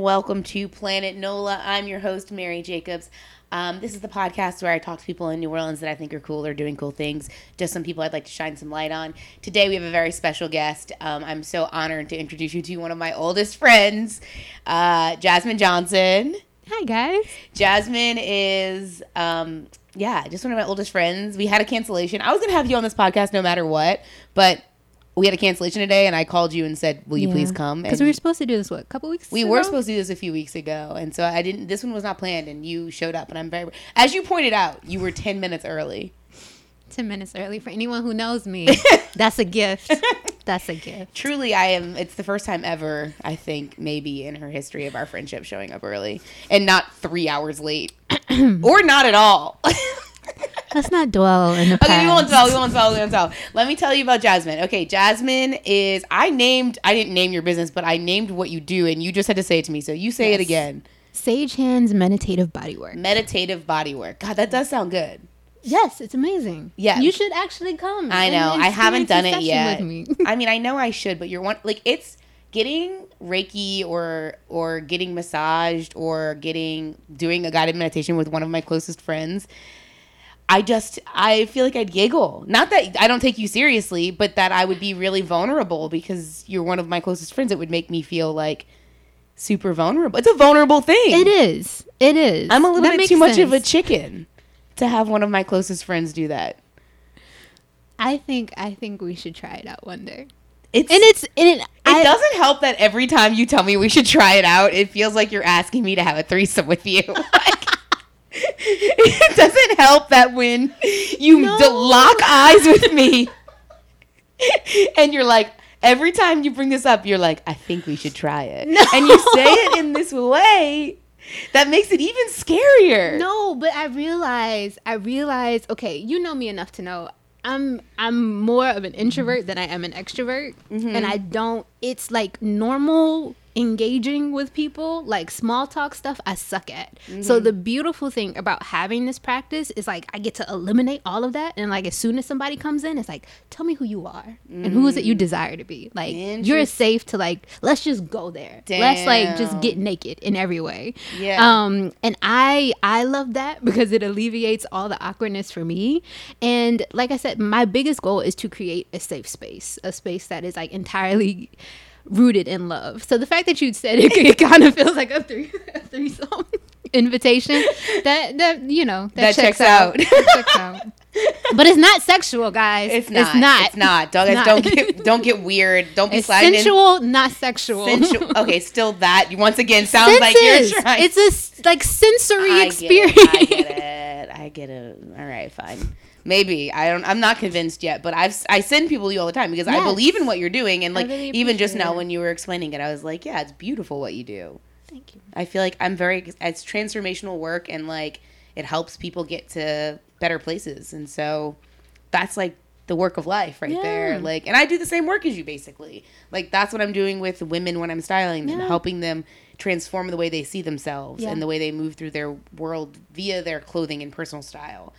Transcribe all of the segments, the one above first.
and welcome to Planet NOLA. I'm your host, Mary Jacobs. Um, this is the podcast where I talk to people in New Orleans that I think are cool or doing cool things. Just some people I'd like to shine some light on. Today we have a very special guest. Um, I'm so honored to introduce you to one of my oldest friends, uh, Jasmine Johnson. Hi guys. Jasmine is, um, yeah, just one of my oldest friends. We had a cancellation. I was gonna have you on this podcast no matter what, but we had a cancellation today, and I called you and said, "Will you Yeah. please come?" Because we were supposed to do this what a couple weeks. Ago. We ago? were supposed to do this a few weeks ago, and so I didn't. This one was not planned, and you showed up, and I'm very. As you pointed out, you were ten minutes early. ten minutes early for anyone who knows me. that's a gift. That's a gift. Truly, I am. It's the first time ever, I think, maybe in her history of our friendship, showing up early and not three hours late, or not at all. Let's not dwell in the past. Okay, we won't tell. We won't tell. We won't tell. Let me tell you about Jasmine. Okay, Jasmine is. I named. I didn't name your business, but I named what you do, and you just had to say it to me. So you say it again. Sage hands meditative body work. Meditative body work. God, that does sound good. Yes, it's amazing. Yeah. you should actually come. I know. I haven't done it yet. With me. I mean, I know I should, but you're one like it's getting Reiki or or getting massaged or getting doing a guided meditation with one of my closest friends. I just I feel like I'd giggle. Not that I don't take you seriously, but that I would be really vulnerable because you're one of my closest friends. It would make me feel like super vulnerable. It's a vulnerable thing. it is. It is. I'm a little That bit too much of a chicken to have one of my closest friends do that. I think. I think we should try it out one day. It's And it's. And it, It I, doesn't help that every time you tell me we should try it out, it feels like you're asking me to have a threesome with you. Like, it doesn't help that when you No. d- lock eyes with me and you're like, every time you bring this up, you're like, I think we should try it. No. And you say it in this way that makes it even scarier. No, but I realize I realize okay, you know me enough to know I'm I'm more of an introvert than I am an extrovert mm-hmm. and I don't it's like normal engaging with people like small talk stuff I suck at. So the beautiful thing about having this practice is like I get to eliminate all of that and like as soon as somebody comes in it's like tell me who you are and who is it you desire to be. Like you're safe to like let's just go there. Let's like just get naked in every way. Yeah. Um, and I I love that because it alleviates all the awkwardness for me. And like I said, my biggest goal is to create a safe space, a space that is like entirely rooted in love. So the fact that you said it, it kind of feels like a three a threesome invitation. That that you know That checks out. That checks out. But it's not sexual, guys. It's not. It's not. It's not. Don't, It's not. don't get don't get weird. Don't be It's sliding in sensual, not sexual. sensual. Okay, still that. You once again, sounds like you're trying. It's a like sensory I experience. Get it, I get it. I get it. All right, fine. Maybe I don't. I'm not convinced yet, but I've I send people to you all the time because I believe in what you're doing, and like really even just now it. when you were explaining it, I was like, yeah, it's beautiful what you do. Thank you. I feel like I'm very. It's transformational work, and like it helps people get to better places, and so that's like the work of life right there. Like, and I do the same work as you basically. Like that's what I'm doing with women when I'm styling them, Yeah. helping them transform the way they see themselves Yeah. and the way they move through their world via their clothing and personal style.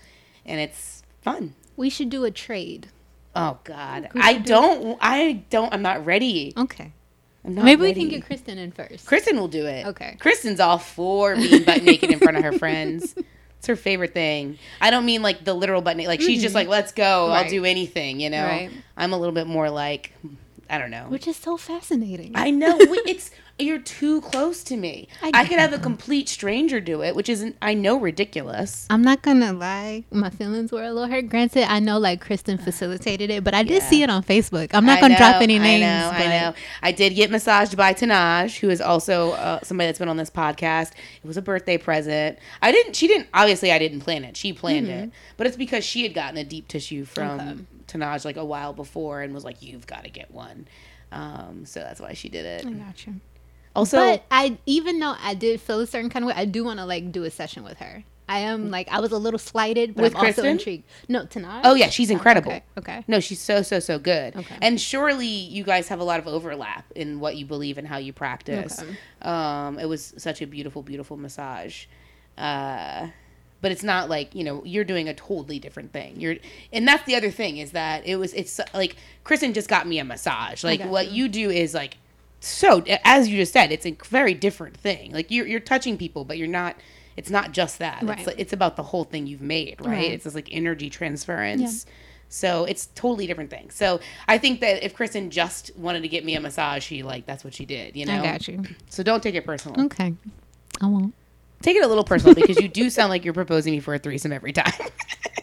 And it's fun. We should do a trade. Oh God, I do- don't. I don't. I'm not ready. Okay. I'm not Maybe we can get Kristen in first. Kristen will do it. Okay. Kristen's all for being butt naked in front of her friends. It's her favorite thing. I don't mean like the literal butt naked. Like she's just like, let's go. I'll Mm-hmm. Do anything. You know. Right. I'm a little bit more like, I don't know. Which is so fascinating. I know it's you're too close to me. I I, could have a complete stranger do it, which isn't I know ridiculous. I'm not gonna lie, my feelings were a little hurt. Granted, I know like Kristen facilitated it, but I did Yeah. see it on Facebook. I'm not I gonna drop any names. I know, I know. I did get massaged by Tanaj, who is also uh, somebody that's been on this podcast. It was a birthday present. I didn't. She didn't. Obviously, I didn't plan it. She planned it, but it's because she had gotten a deep tissue from Mm-hmm. Okay. Tanaj like a while before, and was like, "You've got to get one." Um, so that's why she did it. I got you. Also, but I, even though I did feel a certain kind of way, I do want to like do a session with her. I am like I was a little slighted, but With I'm also intrigued. No, Tanaj. oh yeah, she's incredible. Okay. Okay. No, she's so so so good. Okay. And surely you guys have a lot of overlap in what you believe and how you practice. Okay. Um, it was such a beautiful, beautiful massage. Uh, but it's not like you know you're doing a totally different thing. You're, and that's the other thing is that it was it's like Kristen just got me a massage. Like what you. you do is like so as you just said, it's a very different thing. Like you're you're touching people, but you're not. It's not just that. Right. It's it's about the whole thing you've made, right? Right. It's this like energy transference. Yeah. So it's totally different thing. So I think that if Kristen just wanted to get me a massage, she like that's what she did. You know. I got you. So don't take it personal. Okay. I won't. Take it a little personal because you do sound like you're proposing me for a threesome every time.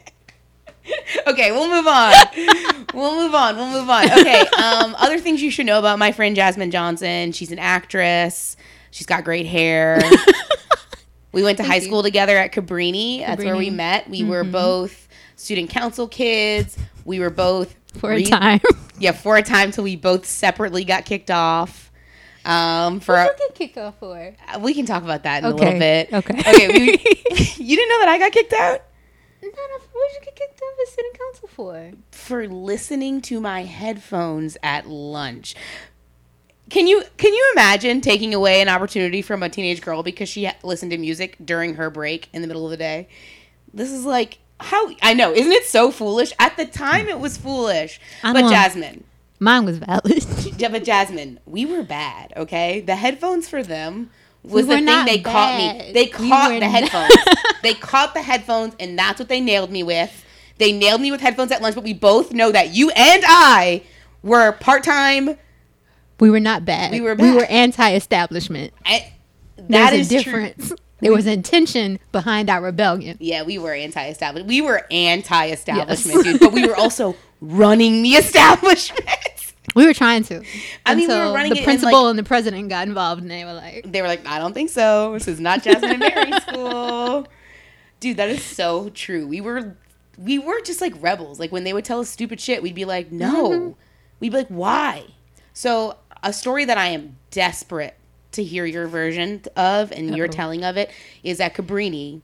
okay, we'll move on. We'll move on. We'll move on. Okay. Um, other things you should know about my friend Jasmine Johnson. She's an actress. She's got great hair. we went to high you. school together at Cabrini. That's where we met. We were both student council kids. We were both For a time. Yeah, for a time till we both separately got kicked off. Um, for What you get kicked off for? uh, we can talk about that in a little bit. okay. Okay. We, you didn't know that I got kicked out No, no, what did you get kicked off as student council for? for listening to my headphones at lunch. Can you can you imagine taking away an opportunity from a teenage girl because she listened to music during her break in the middle of the day? This is like how I know, isn't it so foolish? At the time, it was foolish. I But don't- Jasmine, Mine was valid. Yeah, but Jasmine, we were bad, okay? The headphones for them was We the thing they caught me. They caught were the headphones. they caught the headphones, and that's what they nailed me with. They nailed me with headphones at lunch, but we both know that you and I were part time. we were not bad. We were We were anti-establishment. That is a true. There was intention behind our rebellion. Yeah, we were anti-establishment. We were anti-establishment, Yes. dude. But we were also running the establishment. We were trying to. I mean, we were running the in, principal like- and the president got involved, and they were like, they were like, I don't think so. This is not Jasmine and Mary school. Dude, that is so true. We were we were just like rebels. Like when they would tell us stupid shit, we'd be like, no. Mm-hmm. We'd be like, why? So a story that I am desperate to hear your version of and your Uh-oh. telling of it is at Cabrini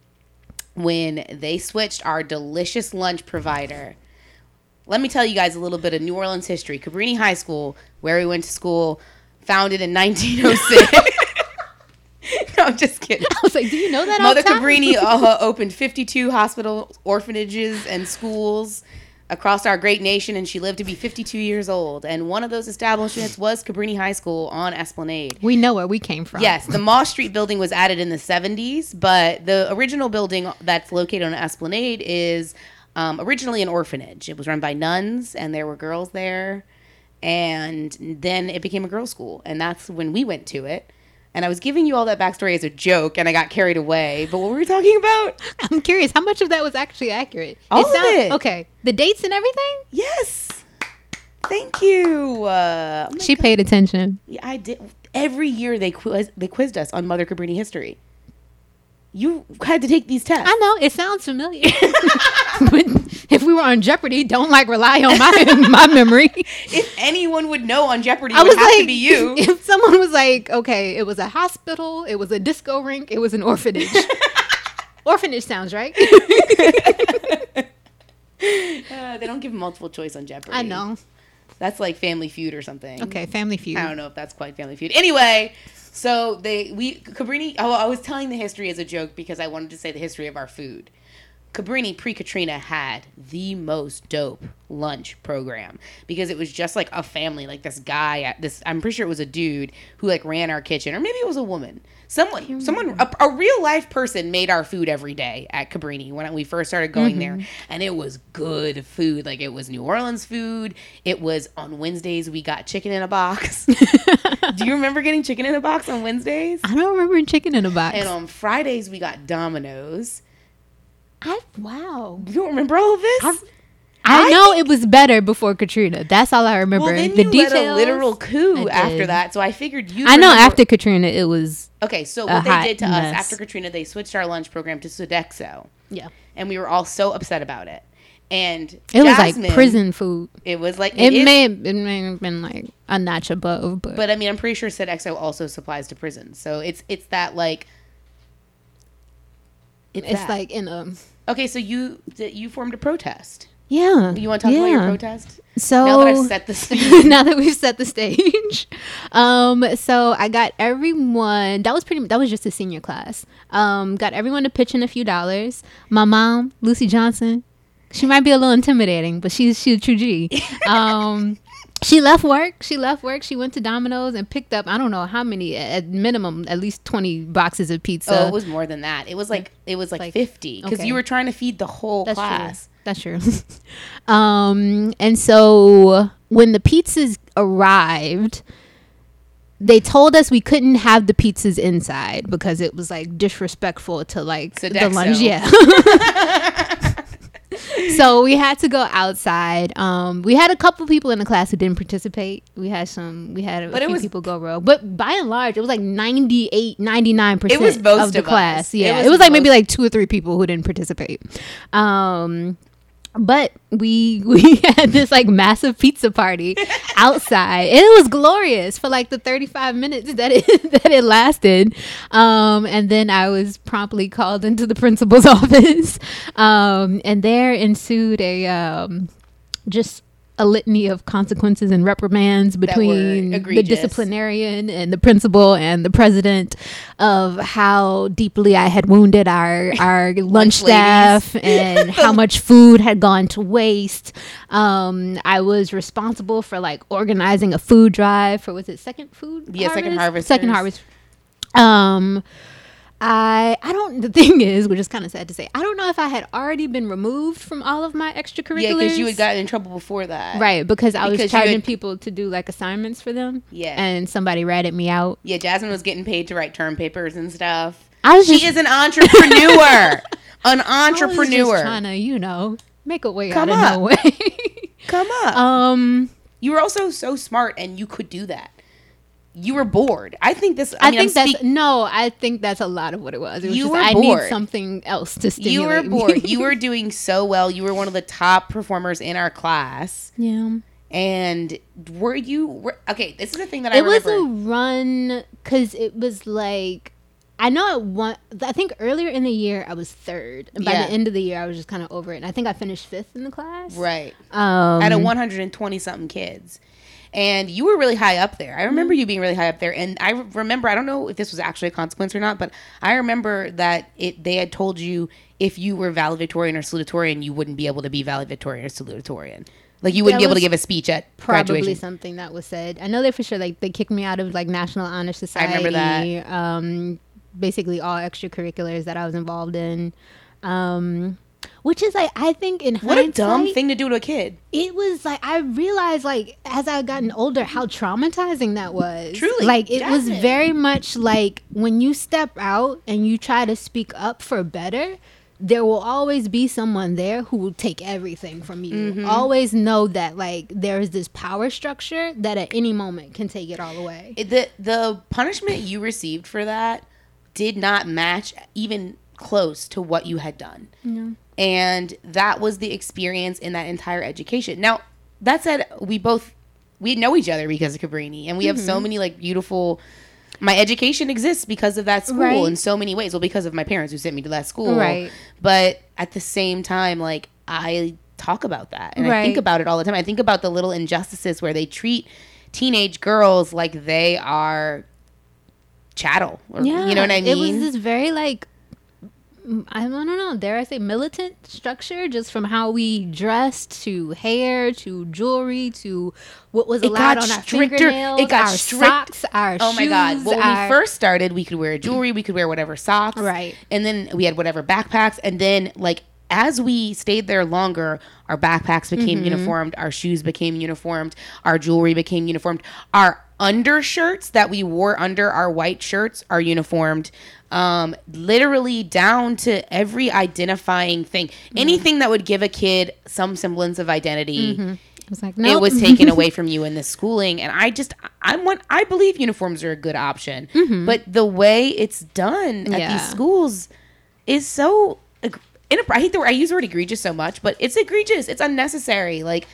when they switched our delicious lunch provider. Let me tell you guys a little bit of New Orleans history. Cabrini High School, where we went to school, founded in 1906. no, I'm just kidding. I was like, do you know that? Mother? Cabrini uh, opened 52 hospitals, orphanages, and schools across our great nation, and she lived to be 52 years old. And one of those establishments was Cabrini High School on Esplanade. We know where we came from. Yes, the Moss Street building was added in the 70s, but the original building that's located on Esplanade is um, originally an orphanage. It was run by nuns, and there were girls there. And then it became a girls' school, and that's when we went to it. And I was giving you all that backstory as a joke, and I got carried away. But what were we talking about? I'm curious how much of that was actually accurate. All of it. Okay, the dates and everything. Yes. Thank you. Uh, oh She paid attention. Yeah, I did. Every year they quiz they quizzed us on Mother Cabrini history. You had to take these tests. I know it sounds familiar, but if we were on Jeopardy, don't like rely on my my memory. If anyone would know on Jeopardy, it I would was have like, to be you. if someone was like, okay, it was a hospital, it was a disco rink, it was an orphanage. orphanage sounds right. Uh, they don't give multiple choice on Jeopardy. I know. That's like Family Feud or something. Okay, Family Feud. I don't know if that's quite Family Feud. Anyway, so they we Cabrini. Oh, I was telling the history as a joke because I wanted to say the history of our food. Cabrini pre Katrina had the most dope lunch program because it was just like a family, like this guy. At this, I'm pretty sure it was a dude who like ran our kitchen, or maybe it was a woman. Someone, someone, a, a real life person made our food every day at Cabrini when we first started going there, mm-hmm. and it was good food. Like it was New Orleans food. It was on Wednesdays we got chicken in a box. Do you remember getting chicken in a box on Wednesdays? I don't remember chicken in a box. And on Fridays we got Domino's. I, wow. You don't remember all of this? I, I know it was better before Katrina. That's all I remember. well, then the you details. led a literal coup after that, so I figured you. I know remember- after Katrina, it was Okay, so what they did to us after Katrina, they switched our lunch program to Sodexo, yeah. and we were all so upset about it. And It was like prison food. It was like It, is- may have, it may have been like a notch above, but, but I mean, I'm pretty sure Sodexo also supplies to prisons, so it's it's that like. It's, it's that. like in a okay. So you you formed a protest. yeah. You want to talk about your protest? So now that I've set the stage. now that we've set the stage, um, so I got everyone. That was pretty. That was just a senior class. Um, got everyone to pitch in a few dollars. My mom, Lucy Johnson, she might be a little intimidating, but she's she's a true G. Um, She left work. She left work. She went to Domino's and picked up I don't know how many at minimum at least twenty boxes of pizza. Oh, it was more than that. It was like it was like, Like, 50 because okay. you were trying to feed the whole That's class. true. That's true. um, and so when the pizzas arrived, they told us we couldn't have the pizzas inside because it was like disrespectful to like the Sodexo. lunch. Yeah. so we had to go outside. Um, we had a couple people in the class who didn't participate. We had some. We had a, But it few was- people go rogue. But by and large, it was like 98, 99 percent. It was most of the of us. class. It Yeah, was it was like maybe like two or three people who didn't participate. Um, but we we had this like massive pizza party outside. And it was glorious for like the 35 minutes that it that it lasted. Um and then i was promptly called into the principal's office. Um and there ensued a um just a litany of consequences and reprimands between the disciplinarian and the principal and the president of how deeply I had wounded our our lunch, ladies. staff and how much food had gone to waste. Um, I was responsible for like organizing a food drive for was it second food? Yeah, Second harvest. Second harvest. Um, I I don't. The thing is, which is kind of sad to say, I don't know if I had already been removed from all of my extracurriculars. Yeah, because you had gotten in trouble before that. Right, because I was Because you charging had- people to do like assignments for them. Yeah. And somebody ratted me out. Yeah, Jasmine was getting paid to write term papers and stuff. I was She just, is an entrepreneur. an was entrepreneur. trying to, you know, make a way Come out of no way. Come up. um, you were also so smart and you could do that. You were bored. I think this. I, I, mean, think I'm that's speak- no. I think that's a lot of what it was. It was You just, were I bored. need something else to stimulate you were bored. you were doing so well. You were one of the top performers in our class. yeah. And were you were, okay? This is the thing that I It was a run because it was like I know at one. I think earlier in the year I was third, and by Yeah. the end of the year I was just kind of over it. And I think I finished fifth in the class. right Um, out of 120 something kids. And you were really high up there. I remember Mm-hmm. you being really high up there. And I remember, I don't know if this was actually a consequence or not, but I remember that it they had told you if you were valedictorian or salutatorian, you wouldn't be able to be valedictorian or salutatorian. Like you wouldn't That be able to give a speech at probably graduation. something that was said. I know that for sure. Like they kicked me out of like National Honor Society. I remember that. Um, basically all extracurriculars that I was involved in. Um, which is like I think in What a dumb thing to do to a kid. It was like I realized like as I gotten older how traumatizing that was. Truly, like it was Jasmine. very much like when you step out and you try to speak up for better. There will always be someone there who will take everything from you. Mm-hmm. Always know that like there is this power structure that at any moment can take it all away. It- the the punishment you received for that did not match even close to what you had done. And that was the experience in that entire education. Now, that said, we both we know each other because of Cabrini and we have Mm-hmm. so many like beautiful my education exists because of that school Right. in so many ways. Well, because of my parents who sent me to that school. Right. But at the same time, like I talk about that and I think about it all the time. I think about the little injustices where they treat teenage girls like they are chattel. Or, you know what I mean? It was this very like I don't know, dare I say militant structure just from how we dressed to hair to jewelry to what was It allowed on our stricter. fingernails, It got our strict. socks, our Oh my god! When our- we first started, we could wear jewelry, we could wear whatever socks, Right. And then we had whatever backpacks, and then like as we stayed there longer, our backpacks became Mm-hmm. uniformed, our shoes became uniformed, our jewelry became uniformed, our undershirts that we wore under our white shirts are uniformed. Um, literally down to every identifying thing, Mm-hmm. anything that would give a kid some semblance of identity I was like, it was taken away from you in this schooling and i just i'm one i believe uniforms are a good option but the way it's done at Mm-hmm. Yeah. these schools is so i hate the word i use the word egregious so much but it's egregious it's unnecessary like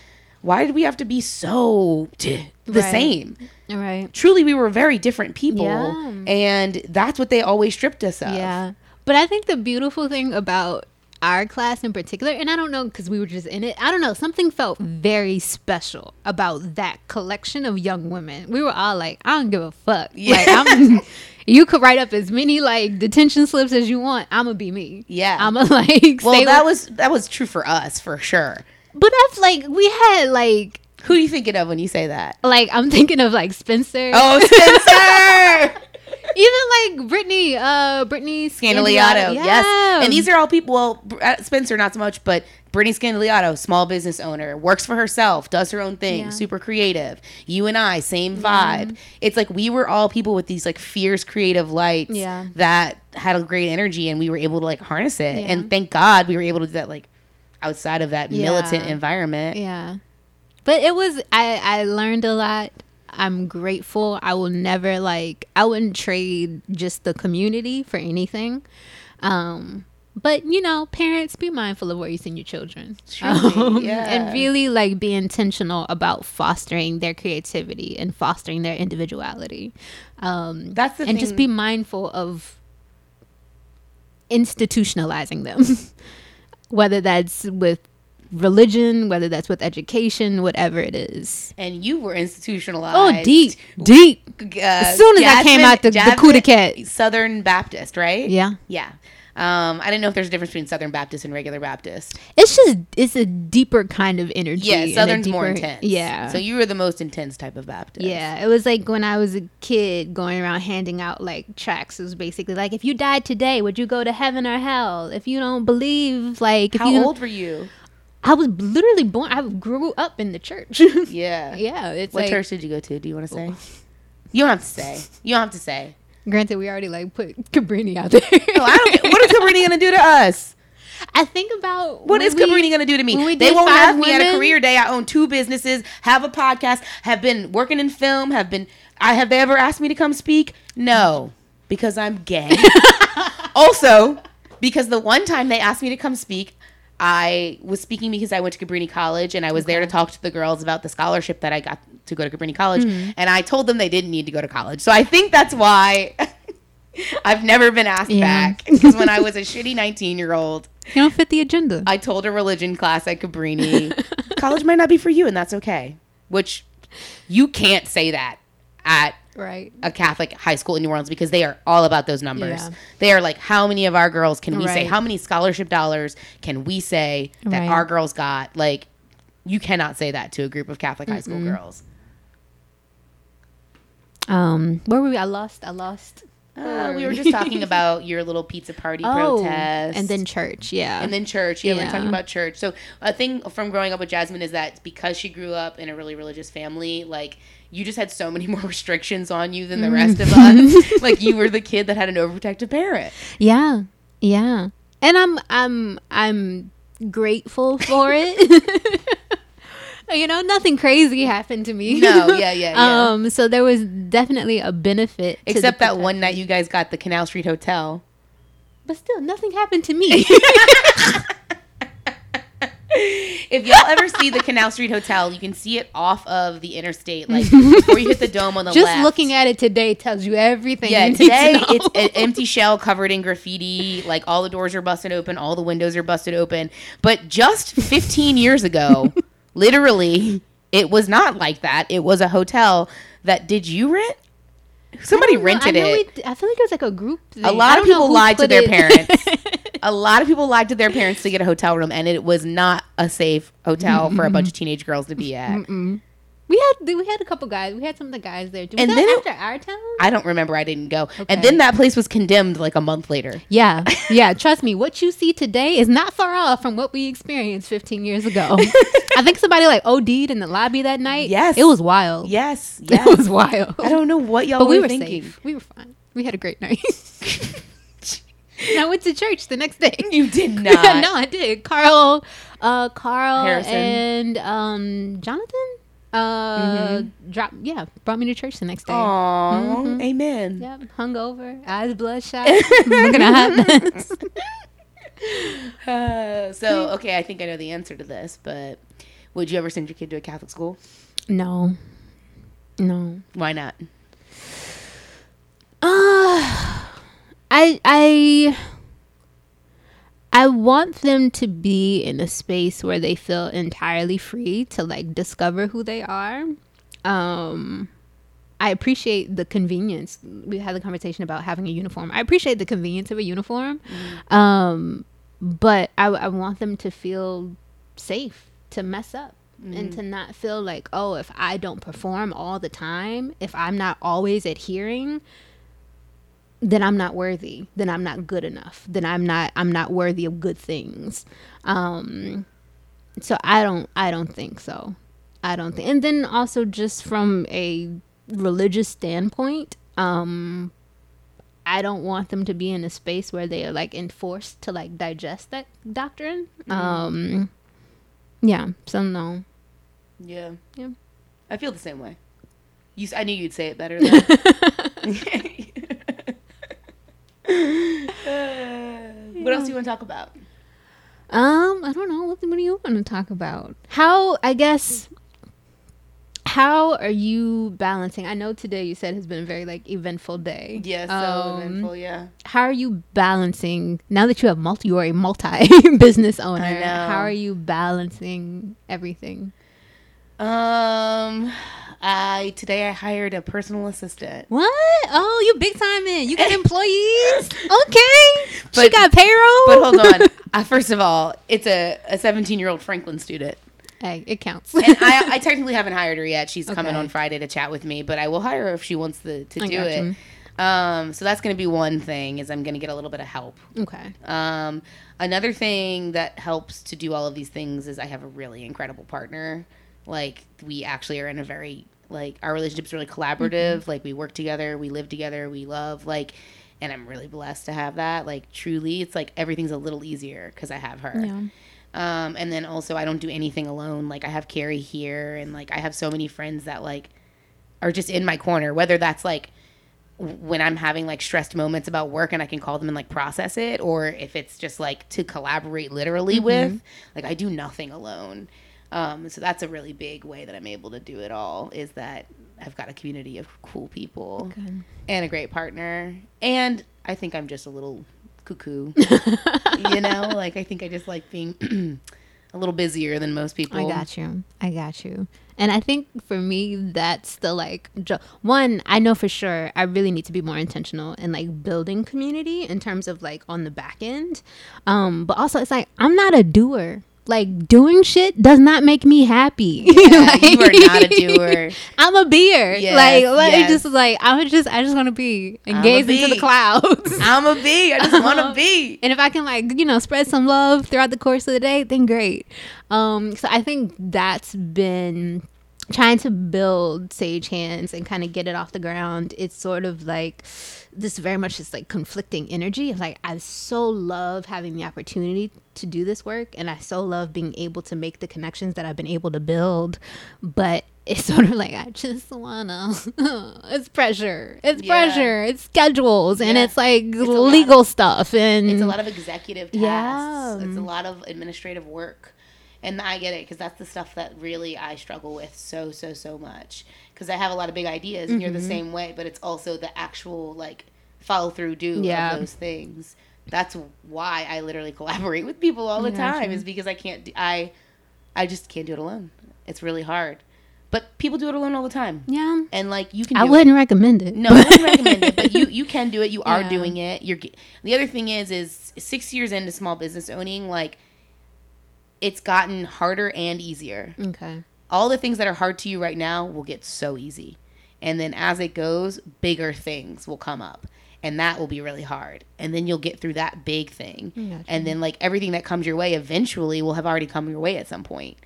why did we have to be so t- the Right. same right. truly we were very different people Yeah. and that's what they always stripped us of Yeah. But I think the beautiful thing about our class in particular, and I don't know because we were just in it, I don't know, something felt very special about that collection of young women. We were all like, I don't give a fuck. Yeah. Like, I'm, you could write up as many like detention slips as you want. I'm to be me. Yeah. I'm to like, well that was that was true for us for sure but that's like, we had like, Who are you thinking of when you say that? Like I'm thinking of like Spencer. Oh, Spencer! Even like Brittany, uh, Brittany Scandaliato, Yeah. yes. And these are all people. Well, uh, Spencer not so much, but Brittany Scandaliato, small business owner, works for herself, does her own thing, Yeah. super creative. You and I, same vibe. It's like we were all people with these like fierce creative lights Yeah. that had a great energy, and we were able to like harness it. And thank God we were able to do that like outside of that militant environment. Yeah. But it was I I learned a lot. I'm grateful. I will never like I wouldn't trade just the community for anything. Um but you know, parents be mindful of where you send your children. Truly, yeah. And really like be intentional about fostering their creativity and fostering their individuality. Um That's the and just be mindful of institutionalizing them. whether that's with religion, whether that's with education, whatever it is. And you were institutionalized. Oh, deep, deep. Uh, As soon as I came out the- the coup de cat. Southern Baptist, right? Yeah. Yeah. Um, I didn't know if there's a difference between Southern Baptist and regular Baptist. It's just it's a deeper kind of energy. Yeah, Southern's more intense. Yeah. So you were the most intense type of Baptist. yeah, it was like when I was a kid going around handing out like tracts. It was basically like, if you died today, would you go to heaven or hell? If you don't believe, like, if How old were you? I was literally born. I grew up in the church. Yeah. yeah, it's What like. church did you go to? Do you want to say? Oh. You don't have to say. You don't have to say. Granted, we already like put Cabrini out there. No, I don't. What is Cabrini gonna do to us? I think about what is when is we- Cabrini gonna do to me? They won't have me at a career day. I own two businesses, have a podcast, have been working in film, have been. I have they ever asked me to come speak? No, because I'm gay. also, because the one time they asked me to come speak, I was speaking because I went to Cabrini College and I was there to talk to the girls about the scholarship that I got to go to Cabrini College, Mm-hmm. and I told them they didn't need to go to college. So I think that's why. I've never been asked Yeah. back because when I was a shitty 19 year old, You don't fit the agenda. I told a religion class at Cabrini, college might not be for you, and that's okay. Which you can't say that at right. a Catholic high school in New Orleans because they are all about those numbers. Yeah. They are like, how many of our girls can we say? How many scholarship dollars can we say that Right. our girls got? Like, you cannot say that to a group of Catholic high school girls. Um, where were we? I lost. I lost. Uh, we were just talking about your little pizza party protest. Oh, and then church. Yeah, And then church. Yeah, we we're talking about church. So a thing from growing up with Jasmine is that because she grew up in a really religious family, like you just had so many more restrictions on you than the rest of Mm. us. like you were the kid that had an overprotective parent. yeah, yeah. And I'm I'm I'm grateful for it. you know, nothing crazy happened to me. No, yeah, yeah, yeah. Um, so there was definitely a benefit. to Except that one night you guys got the Canal Street Hotel. but still, nothing happened to me. If y'all ever see the Canal Street Hotel, you can see it off of the interstate, like before you hit the dome on the Just left. Just looking at it today tells you everything. Yeah, you to today know. it's an empty shell covered in graffiti. Like all the doors are busted open, all the windows are busted open. But just 15 years ago, literally, it was not like that. It was a hotel that did you rent? Somebody don't know. rented I know it. I feel like it was like a group. Thing. A lot of people lied to their it- parents. A lot of people lied to their parents to get a hotel room, and it was not a safe hotel for a bunch of teenage girls to be at. we had we had a couple guys. We had some of the guys there. Was And then it- after our town? I don't remember. I didn't go. Okay. And then that place was condemned like a month later. Yeah, yeah. Trust me, what you see today is not far off from what we experienced 15 years ago. I think somebody like OD'd in the lobby that night. Yes. it was wild. Yes, yes. It was wild. I don't know what y'all but were, we were thinking. safe. We were fine. We had a great night. I went to church the next day. You did not. no, I did. Carl, uh, Carl Harrison. and um, Jonathan, uh, drop yeah, brought me to church the next day. Aw, amen. Yep, hungover, eyes bloodshot, looking at hot. Uh, so, okay, I think I know the answer to this, but would you ever send your kid to a Catholic school? No, no. Why not? I I I want them to be in a space where they feel entirely free to like discover who they are. Um I appreciate the convenience. We had the conversation about having a uniform. I appreciate the convenience of a uniform. Um but I I want them to feel safe to mess up and to not feel like, oh, if I don't perform all the time, if I'm not always adhering, then I'm not worthy. Then I'm not good enough. Then I'm not I'm not worthy of good things. Um so I don't I don't think so. I don't think. And then also just from a religious standpoint, um I don't want them to be in a space where they are like enforced to like digest that doctrine. Um yeah, so no. Yeah. Yeah. I feel the same way. You, I knew you'd say it better. What else do you want to talk about? Um, I don't know. What, do you want to talk about? How, I guess, how are you balancing? I know today you said has been a very like eventful day. Yeah, so Um, eventful. Yeah. How are you balancing now that you have multi, you are a multi business owner? How are you balancing everything? Um, I today I hired a personal assistant. What? Oh, you big time in. You got employees? okay. she got payroll. But hold on. uh, first of all, it's a a 17 year old Franklin student. Hey, it counts. and I, I technically haven't hired her yet. She's coming on Friday to chat with me, but I will hire her if she wants to, to I do it. you. Um, so that's going to be one thing is I'm going to get a little bit of help. okay. Um, another thing that helps to do all of these things is I have a really incredible partner. Like we actually are in a very like our relationship's really collaborative. Like we work together, we live together, we love like, and I'm really blessed to have that. Like truly, it's like everything's a little easier because I have her. Yeah. Um, and then also I don't do anything alone. Like I have Carrie here, and like I have so many friends that like are just in my corner. Whether that's like when I'm having like stressed moments about work and I can call them and like process it, or if it's just like to collaborate literally with. Like I do nothing alone. Um, so that's a really big way that I'm able to do it all. Is that I've got a community of cool people Good. and a great partner, and I think I'm just a little cuckoo. you know, like I think I just like being a little busier than most people. I got you. I got you. And I think for me, that's the like one. I know for sure. I really need to be more intentional in like building community in terms of like on the back end. Um, but also, it's like I'm not a doer. Like doing shit does not make me happy. Yeah, you are not a doer. I'm a beer. Yes, like, like yes. just like I would just I just want to be and I'm gaze into the clouds. I'm a bee. I just want to be. And if I can like, you know, spread some love throughout the course of the day, then great. Um, so I think that's been trying to build Sage Hands and kind of get it off the ground. It's sort of like this very much is like conflicting energy. Like I so love having the opportunity to do this work and I so love being able to make the connections that I've been able to build. But it's sort of like I just wanna it's pressure. It's Yeah. pressure. It's schedules and it's like lot. legal stuff and It's a lot of executive tasks. Yeah. It's a lot of administrative work. And I get it because that's the stuff that really I struggle with so, so, so much. Because I have a lot of big ideas and you're Mm-hmm. the same way, but it's also the actual, like, follow through do Yeah. of those things. That's why I literally collaborate with people all the Gotcha. time, is because I can't, do, I, I just can't do it alone. It's really hard. But people do it alone all the time. Yeah. And, like, you can do I wouldn't recommend it. No, I wouldn't recommend it, but you you can do it. You are Yeah. doing it. You're the other thing is is six years into small business owning, like it's gotten harder and easier. Okay. All the things that are hard to you right now will get so easy, and then as it goes, bigger things will come up, and that will be really hard. And then you'll get through that big thing, Gotcha. and then like everything that comes your way eventually will have already come your way at some point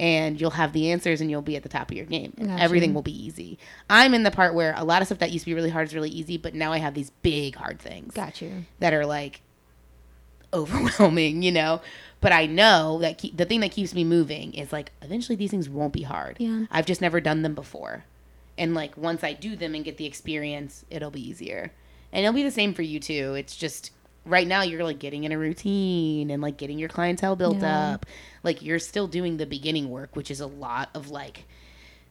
and you'll have the answers and you'll be at the top of your game and Gotcha. everything will be easy i'm in the part where a lot of stuff that used to be really hard is really easy but now i have these big hard things Got you. that are like overwhelming you know but i know that keep, the thing that keeps me moving is like eventually these things won't be hard. Yeah. i've just never done them before. And like once i do them and get the experience it'll be easier. And it'll be the same for you too. It's just right now you're like getting in a routine and like getting your clientele built Yeah. up. Like you're still doing the beginning work which is a lot of like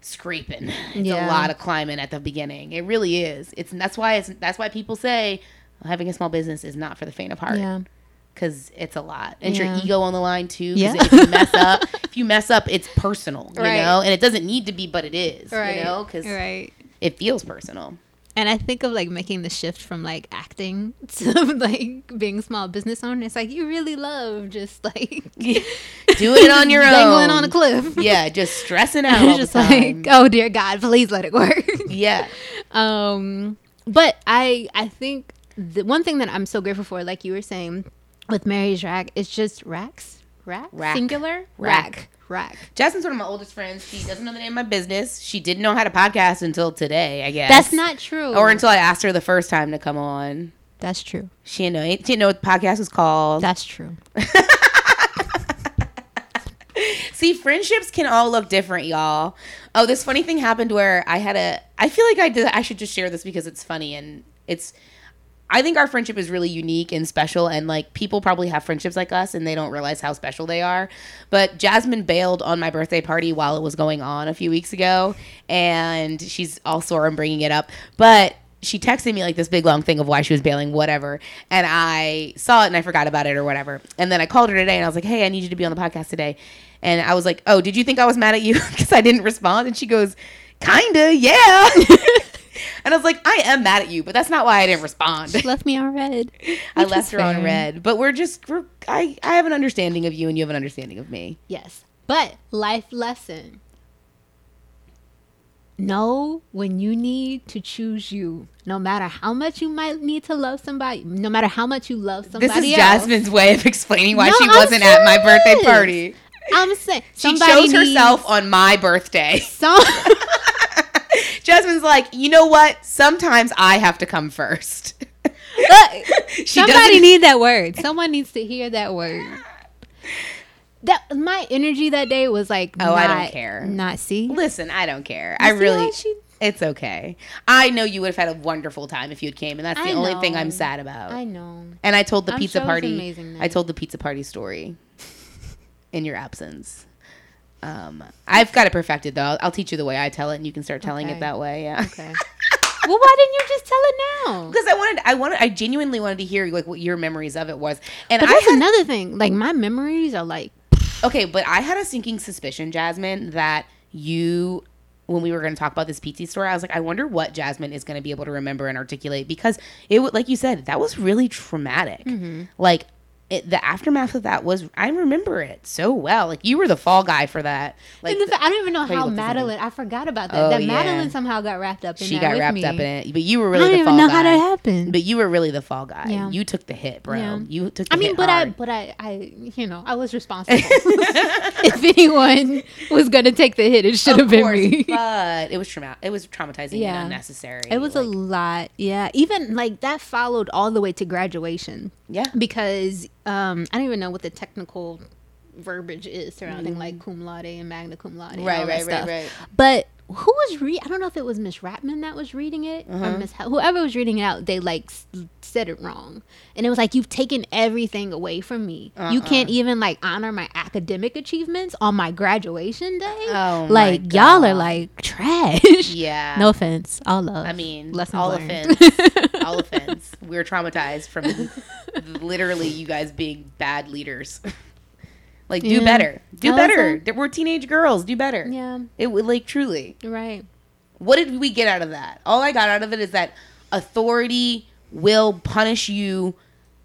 scraping. It's Yeah. a lot of climbing at the beginning. It really is. It's that's why it's that's why people say having a small business is not for the faint of heart. Yeah. Because it's a lot and Yeah. your ego on the line too Yeah. if you mess up if you mess up it's personal you Right. know and it doesn't need to be but it is Right. you know because right. it feels personal and I think of like making the shift from like acting to like being a small business owner. It's like you really love just like doing it on your own, dangling on a cliff. Yeah, just stressing out. just like, oh dear God, please let it work. yeah, um, but I I think the one thing that I'm so grateful for, like you were saying with Mary's rack, it's just racks, rack, Rack. singular, Rack. rack, rack. Jasmine's one of my oldest friends. She doesn't know the name of my business. She didn't know how to podcast until today, I guess. That's not true. Or until I asked her the first time to come on. that's true. She didn't know. She didn't know what the podcast was called. That's true. See, friendships can all look different, y'all. Oh, this funny thing happened where I had a. I feel like I did. I should just share this because it's funny and it's. I think our friendship is really unique and special, and like people probably have friendships like us and they don't realize how special they are. But Jasmine bailed on my birthday party while it was going on a few weeks ago, and she's all sore I'm bringing it up. But she texted me like this big long thing of why she was bailing, whatever. And I saw it and I forgot about it or whatever. And then I called her today and I was like, hey, I need you to be on the podcast today. And I was like, oh, did you think I was mad at you because I didn't respond? And she goes, kinda, yeah. and I was like, I am mad at you, but that's not why I didn't respond. Left me on read. I left her on read. But we're just, we're, I, I have an understanding of you and you have an understanding of me. Yes. But life lesson. Know when you need to choose you. No matter how much you might need to love somebody, no matter how much you love somebody This is else. Jasmine's way of explaining why No, she I'm wasn't at my birthday party. I'm saying She chose herself on my birthday. Some, Jasmine's like, you know what? Sometimes I have to come first. Look, somebody need that word. Someone needs to hear that word. That my energy that day was like. Oh, I don't care. Not see. Listen, I don't care. You I really, she- it's okay. I know you would have had a wonderful time if you had came, and that's the I only thing. I'm sad about. I know. and I told the I'm pizza sure party. I told the pizza party story in your absence. Um, I've got it perfected though. I'll, I'll teach you the way I tell it, and you can start telling Okay. it that way. Yeah. Okay. well, why didn't you just tell it now? Because I wanted, I wanted, I genuinely wanted to hear like what your memories of it was, and But I that's had, another thing. Like my memories are like Okay, but I had a sinking suspicion, Jasmine, that you, when we were going to talk about this pizza story, I was like, I wonder what Jasmine is going to be able to remember and articulate because it, would, like you said, that was really traumatic. Like it, the aftermath of that was, I remember it so well. Like you were the fall guy for that. Like the, I don't even know how what's his name? Madeline. I forgot about that. Oh, that yeah. Madeline somehow got wrapped up in she got wrapped me. up in it, but you were really I really don't the even fall know guy. how that happened. But you were really the fall guy. Yeah. You took the hit, bro. Yeah. You took. The I mean, but I, but I, I, you know, I was responsible. if anyone was gonna take the hit, it should have been me. but it was trauma. It was traumatizing Yeah. and unnecessary. It was a lot, yeah. Even like that followed all the way to graduation yeah. because um, I don't even know what the technical verbiage is surrounding like cum laude and magna cum laude, and Mm-hmm. Right, right, right, right. But who was read? I don't know if it was Miss Ratman that was reading it Uh-huh. or Miss whoever was reading it out. They like s- said it wrong, and it was like you've taken everything away from me. Uh-uh. You can't even like honor my academic achievements on my graduation day. Oh, like y'all are like trash. Yeah. No offense, all love. I mean, Lessons all learned. offense. all offense. We're traumatized from literally you guys being bad leaders. Like, do Yeah. better. Do No, better. listen. We're teenage girls. Do better. Yeah. It would like truly. right. What did we get out of that? All I got out of it is that authority will punish you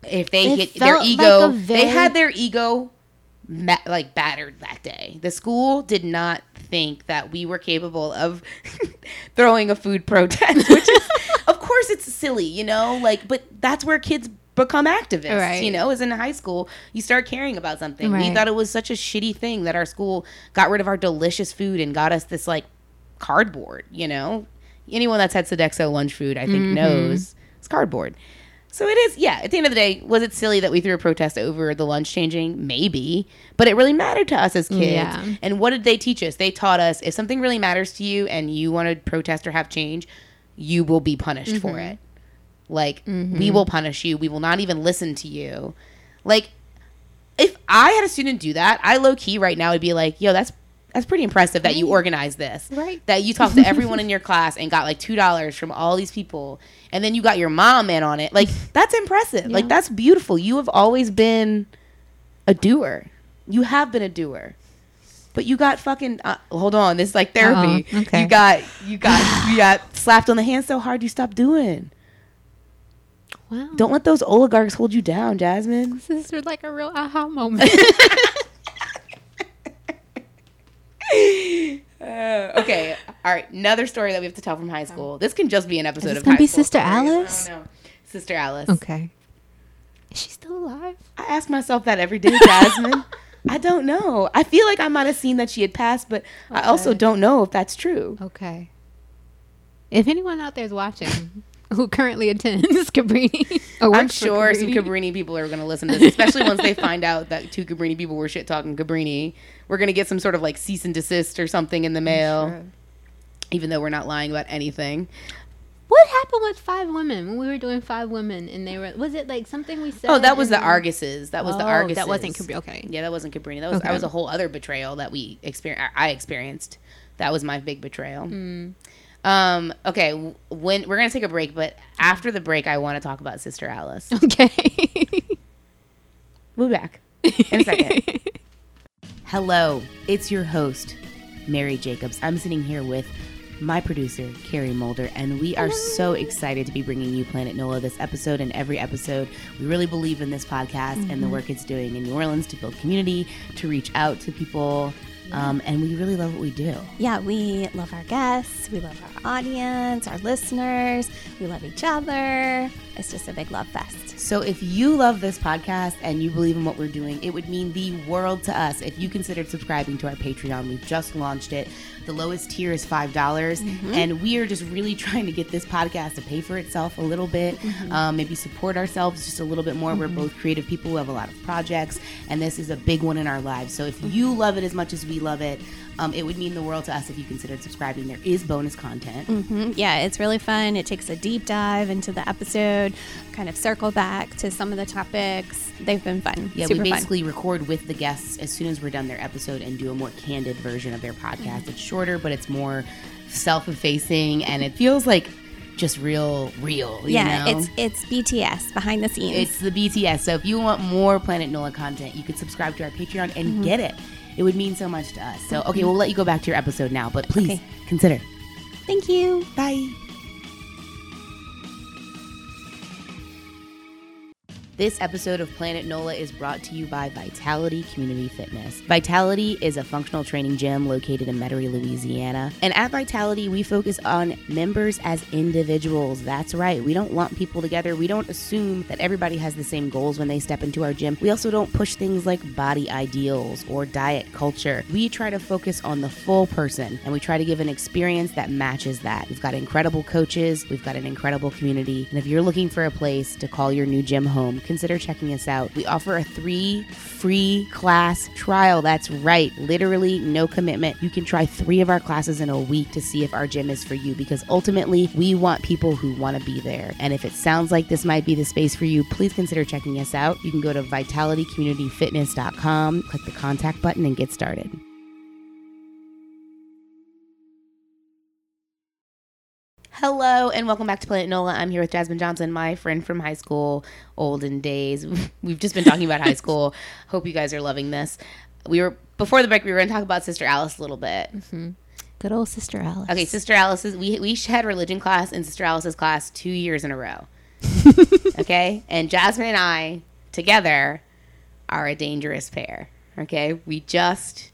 if they It hit their felt like ego. they had their ego ma- like battered that day. The school did not think that we were capable of throwing a food protest, which is of course it's silly, you know, like but that's where kids become activists, Right. you know, as in high school you start caring about something. We thought it was such a shitty thing that our school got rid of our delicious food and got us this like cardboard, you know? Anyone that's had Sodexo lunch food, I think, Mm-hmm. knows it's cardboard. So it is, yeah. At the end of the day, was it silly that we threw a protest over the lunch changing? Maybe. But it really mattered to us as kids. Yeah. And what did they teach us? They taught us if something really matters to you and you want to protest or have change, you will be punished for Mm-hmm. it. Like, we will punish you. We will not even listen to you. Like, if I had a student do that, I low key right now would be like, yo, that's that's pretty impressive that you organized this. Right. That you talked to everyone in your class and got like two dollars from all these people, and then you got your mom in on it. Like that's impressive. Like that's beautiful. You have always been a doer. You have been a doer. but you got fucking. Uh, hold on, this is like therapy. Uh-oh, okay. You got you got you got slapped on the hand so hard you stopped doing. Wow. Don't let those oligarchs hold you down, Jasmine. This is like a real aha moment. Uh, okay, all right. Another story that we have to tell from high school. This can just be an episode Is this of gonna high be school Sister stories. I don't Alice? know. Sister Alice. okay. Is she still alive? I ask myself that every day, Jasmine. I don't know. I feel like I might have seen that she had passed, but I also don't know if that's true. Okay. If anyone out there is watching who currently attends Cabrini, or I'm sure some Cabrini, Cabrini people are going to listen to this, especially once they find out that two Cabrini people were shit talking Cabrini. We're going to get some sort of like cease and desist or something in the mail, Sure. even though we're not lying about anything. What happened with five women when we were doing five women and they were? Was it like something we said? Oh, that was the Arguses. That was the Oh, Arguses. That wasn't Cabrini. Okay. Yeah, that wasn't Cabrini. That was that was a whole other betrayal that we experienced. I experienced. That was my big betrayal. Hmm. Um. Okay. When we're gonna take a break, but after the break, I want to talk about Sister Alice. Okay. We'll be back in a second. Hello, it's your host, Mary Jacobs. I'm sitting here with my producer, Carrie Mulder, and we are so excited to be bringing you Planet NOLA this episode and every episode. We really believe in this podcast and the work it's doing in New Orleans to build community, to reach out to people, um, and we really love what we do. Yeah, we love our guests, we love our audience, our listeners, we love each other. It's just a big love fest. So if you love this podcast and you believe in what we're doing, it would mean the world to us if you considered subscribing to our Patreon. We've just launched it. The lowest tier is $5, dollars mm-hmm. and we are just really trying to get this podcast to pay for itself a little bit, mm-hmm. um, maybe support ourselves just a little bit more. We're mm-hmm. both creative people who have a lot of projects, and this is a big one in our lives. So if you love it as much as we love it, um, it would mean the world to us if you considered subscribing. There is bonus content. hmm Yeah, it's really fun. It takes a deep dive into the episode, kind of circle back to some of the topics. They've been fun. Yeah, Super we fun. basically record with the guests as soon as we're done their episode and do a more candid version of their podcast. It's shorter, but it's more self-effacing, and it feels like just real, real. you Yeah, know? it's it's BTS behind the scenes. it's the BTS. So if you want more Planet Nola content, you could subscribe to our Patreon and get it. It would mean so much to us. So okay, we'll let you go back to your episode now, but please Okay. consider. Thank you. Bye. This episode of Planet NOLA is brought to you by Vitality Community Fitness. Vitality is a functional training gym located in Metairie, Louisiana. And at Vitality, we focus on members as individuals. That's right. We don't lump people together. We don't assume that everybody has the same goals when they step into our gym. We also don't push things like body ideals or diet culture. We try to focus on the full person and we try to give an experience that matches that. We've got incredible coaches, we've got an incredible community. And if you're looking for a place to call your new gym home, consider checking us out. We offer a three free class trial. That's right, literally no commitment. You can try three of our classes in a week to see if our gym is for you because ultimately we want people who want to be there. And if it sounds like this might be the space for you, please consider checking us out. You can go to vitalitycommunityfitness.com, click the contact button, and get started. Hello and welcome back to Planet Nola. I'm here with Jasmine Johnson, my friend from high school, olden days. We've just been talking about high school. Hope you guys are loving this. We were before the break. We were going to talk about Sister Alice a little bit. Mm-hmm. Good old Sister Alice. Okay, Sister Alice's. We we had religion class in Sister Alice's class two years in a row. okay, and Jasmine and I together are a dangerous pair. Okay, we just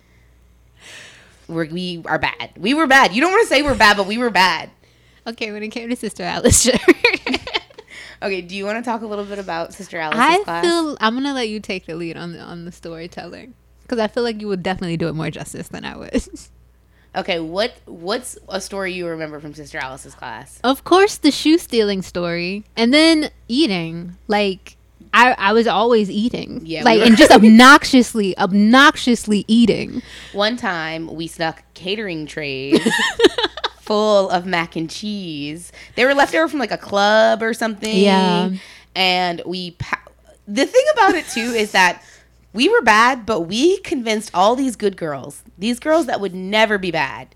we're, we are bad. We were bad. You don't want to say we're bad, but we were bad. Okay, when it came to Sister Alice, sure. Okay, do you want to talk a little bit about Sister Alice's I class? feel I'm gonna let you take the lead on the on the storytelling because I feel like you would definitely do it more justice than I would. okay, what what's a story you remember from Sister Alice's class? of course, the shoe stealing story, and then eating. Like I I was always eating. Yeah, like we and just obnoxiously obnoxiously eating. One time we snuck catering trays full of mac and cheese. They were left over from like a club or something. Yeah. And we, pa- the thing about it too is that we were bad, but we convinced all these good girls, these girls that would never be bad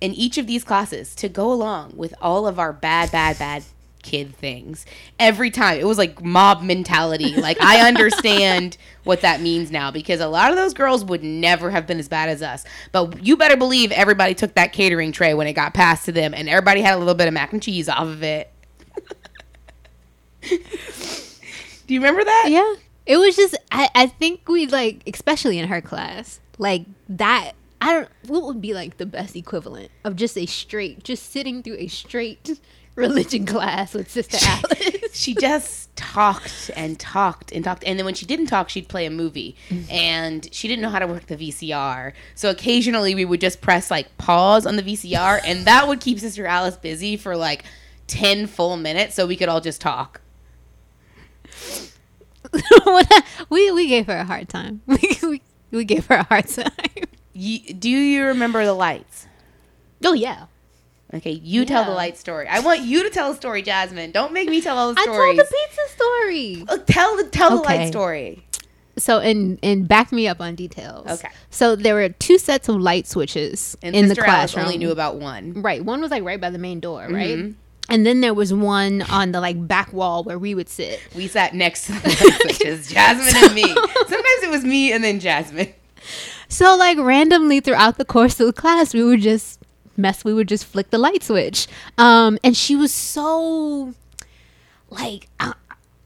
in each of these classes to go along with all of our bad, bad, bad kid things every time. It was like mob mentality. Like I understand what that means now because a lot of those girls would never have been as bad as us. But you better believe everybody took that catering tray when it got passed to them and everybody had a little bit of mac and cheese off of it. Do you remember that? Yeah. It was just I, I think we like especially in her class, like that I don't what would be like the best equivalent of just a straight just sitting through a straight religion class with Sister Alice. she just talked and talked and talked and then when she didn't talk she'd play a movie mm. and she didn't know how to work the vcr so occasionally we would just press like pause on the vcr and that would keep sister alice busy for like 10 full minutes so we could all just talk we we gave her a hard time. We we, we gave her a hard time. you, do you remember the lights Oh yeah. Okay you tell the light story i want you to tell a story jasmine don't make me tell all the I stories told the pizza story. Oh, tell the tell the light story So and and back me up on details. Okay. So there were two sets of light switches and in sister the alice classroom. only knew about one Right. One was like right by the main door, right? Mhm. And then there was one on the like back wall where we would sit. we sat next to the light switches jasmine and me sometimes it was me and then jasmine So like randomly throughout the course of the class, we would just mess. We would just flick the light switch. Um, and she was so like, uh,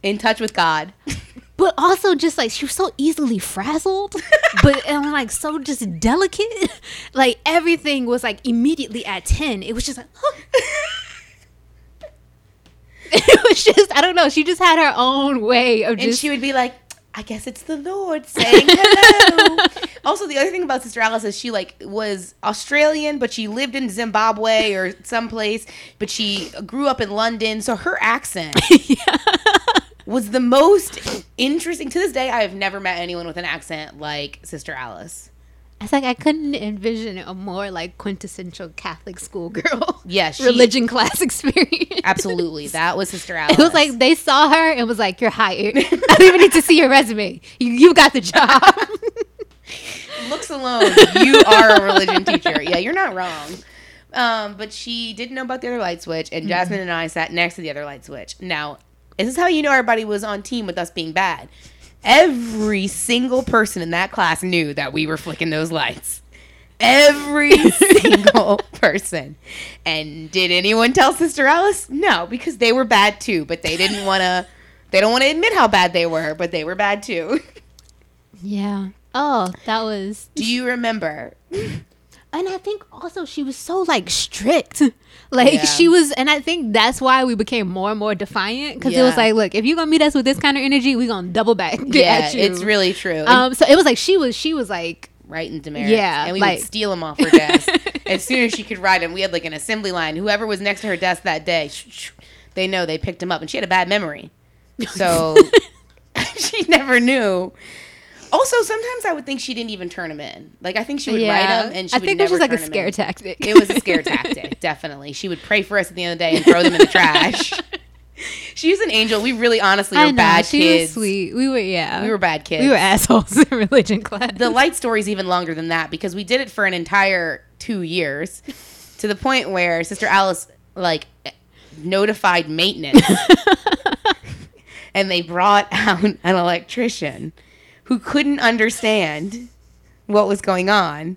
in touch with god but also just like she was so easily frazzled, but and like so just delicate. Like everything was like immediately at ten. It was just like. It was just I don't know. She just had her own way of and just she would be like i guess it's the lord saying hello. Also the other thing about sister alice is she like was australian but she lived in zimbabwe or someplace but she grew up in london so her accent was the most interesting. To this day i have never met anyone with an accent like sister alice It's like I couldn't envision a more like quintessential Catholic schoolgirl. Yes, she- religion class experience. absolutely that was sister alice It was like they saw her and was like, "You're hired. I don't even need to see your resume. You, you got the job." looks alone, you are a religion teacher. Yeah, you're not wrong. Um, but she didn't know about the other light switch, and Jasmine and I sat next to the other light switch. Now, this is how you know everybody was on team with us being bad. Every single person in that class knew that we were flicking those lights. Every single person. And did anyone tell Sister Alice? No, because they were bad too, but they didn't want to. They don't want to admit how bad they were, but they were bad too. yeah. Oh, that was. Do you remember? And I think also she was so like strict. Like Yeah. she was, and I think that's why we became more and more defiant because it was like, look, if you're gonna meet us with this kind of energy, we gonna double back. Yeah, it's really true. Um, so it was like she was, she was like, right in demerits. Yeah, and we like- would steal them off her desk as soon as she could write them. We had like an assembly line. Whoever was next to her desk that day, sh- sh- they know they picked him up, and she had a bad memory, so she never knew. Also, sometimes I would think she didn't even turn them in. Like I think she would write them, and she I would think it was just like a scare in. tactic. It was a scare tactic, definitely. She would pray for us at the end of the day and throw them in the trash. she was an angel. We really, honestly, I were know, bad she kids. was sweet. We were, yeah, We were bad kids. we were assholes in religion class. the light story's even longer than that because we did it for an entire two years to the point where sister alice like notified maintenance and they brought out an electrician who couldn't understand what was going on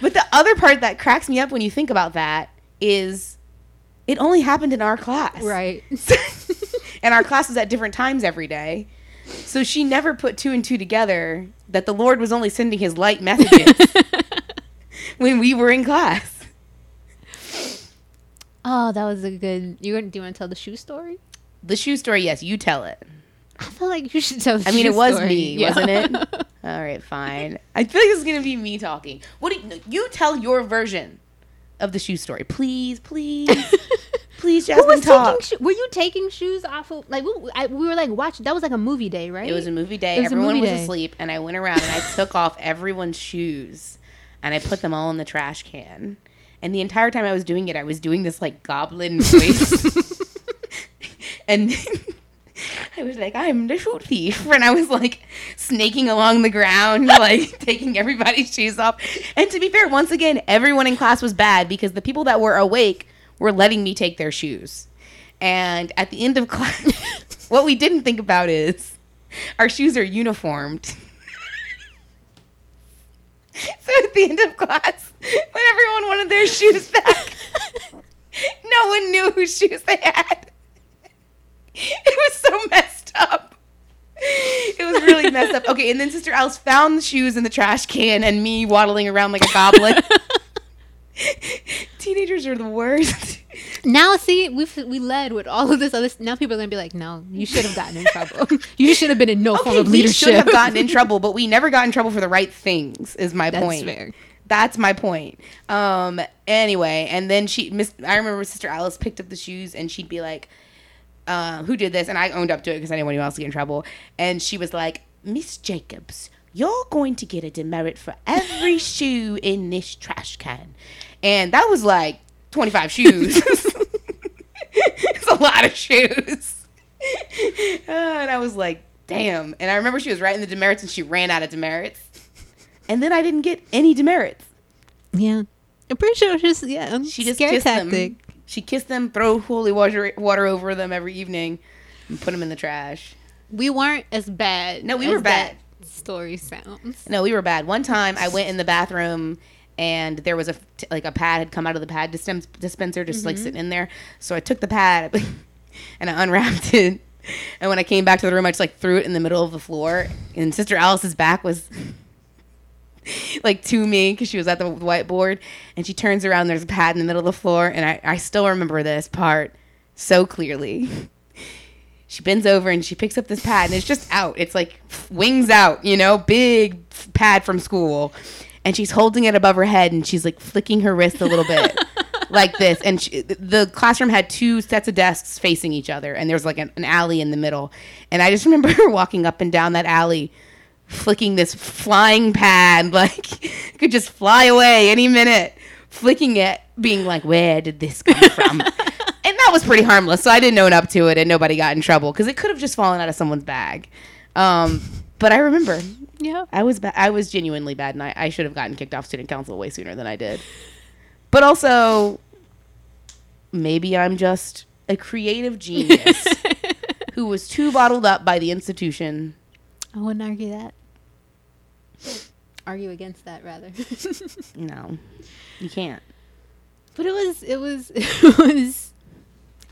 but the other part that cracks me up when you think about that is it only happened in our class right. and our class was at different times every day. So she never put two and two together that the Lord was only sending his light messages when we were in class. Oh, that was a good. You do you want to tell the shoe story? The shoe story, yes, you tell it. I feel like you should tell. I mean, it was story. me, Yeah. wasn't it? All right, fine. I feel like this is gonna be me talking. What do you, you tell your version of the shoe story, please, please, please, Who was talk. taking? Sho- were you taking shoes off of? Like we, I, we were like watching. That was like a movie day, right? It was a movie day. Was Everyone movie was day. asleep, and I went around and I took off everyone's shoes and I put them all in the trash can. And the entire time I was doing it, I was doing this like goblin voice. and I was like, I'm the shoe thief. And I was like snaking along the ground, like taking everybody's shoes off. And to be fair, once again, everyone in class was bad because the people that were awake were letting me take their shoes. And at the end of class, what we didn't think about is our shoes are uniformed. so at the end of class, when everyone wanted their shoes back, no one knew whose shoes they had. It was so messed up. It was really messed up. Okay, and then Sister Alice found the shoes in the trash can and me waddling around like a goblin. Teenagers are the worst. Now, see, we we led with all of this other. Now people are gonna be like, "No, you should have gotten in trouble. you should have been in no form Okay, of we should have gotten in trouble, but we never got in trouble for the right things. Is my That's point. fair. That's my point. Um. Anyway, and then she, Miss, I remember Sister Alice picked up the shoes, and she'd be like, uh, "Who did this?" And I owned up to it because I didn't want anyone else to get in trouble. And she was like, "Miss Jacobs, you're going to get a demerit for every shoe in this trash can," and that was like twenty five shoes. it's a lot of shoes. Uh, and I was like, damn. And I remember she was writing the demerits and she ran out of demerits. And then I didn't get any demerits. Yeah, I'm pretty sure just yeah. She just scare kissed tactic. them. She kissed them, throw holy water, water over them every evening, and put them in the trash. We weren't as bad. No, we as were bad. Story sounds. No, we were bad. One time I went in the bathroom and there was a like a pad had come out of the pad dispen- dispenser just like mm-hmm. sitting in there. So I took the pad and I unwrapped it. And when I came back to the room, I just like threw it in the middle of the floor. And Sister Alice's back was like to me because she was at the whiteboard. And she turns around. There's a pad in the middle of the floor, and I, I still remember this part so clearly. She bends over and she picks up this pad, and it's just out. It's like wings out, you know, big pad from school. And she's holding it above her head, and she's like flicking her wrist a little bit, like this. And she, the classroom had two sets of desks facing each other, and there's like an, an alley in the middle. And I just remember her walking up and down that alley, flicking this flying pad, like could just fly away any minute, flicking it, being like, "Where did this come from?" and that was pretty harmless, so I didn't own up to it, and nobody got in trouble because it could have just fallen out of someone's bag. Um, but I remember Yeah. I was ba- I was genuinely bad, and I, I should have gotten kicked off student council way sooner than I did. But also, maybe I'm just a creative genius who was too bottled up by the institution. I wouldn't argue that. Argue against that rather. No, you can't. But it was it was it was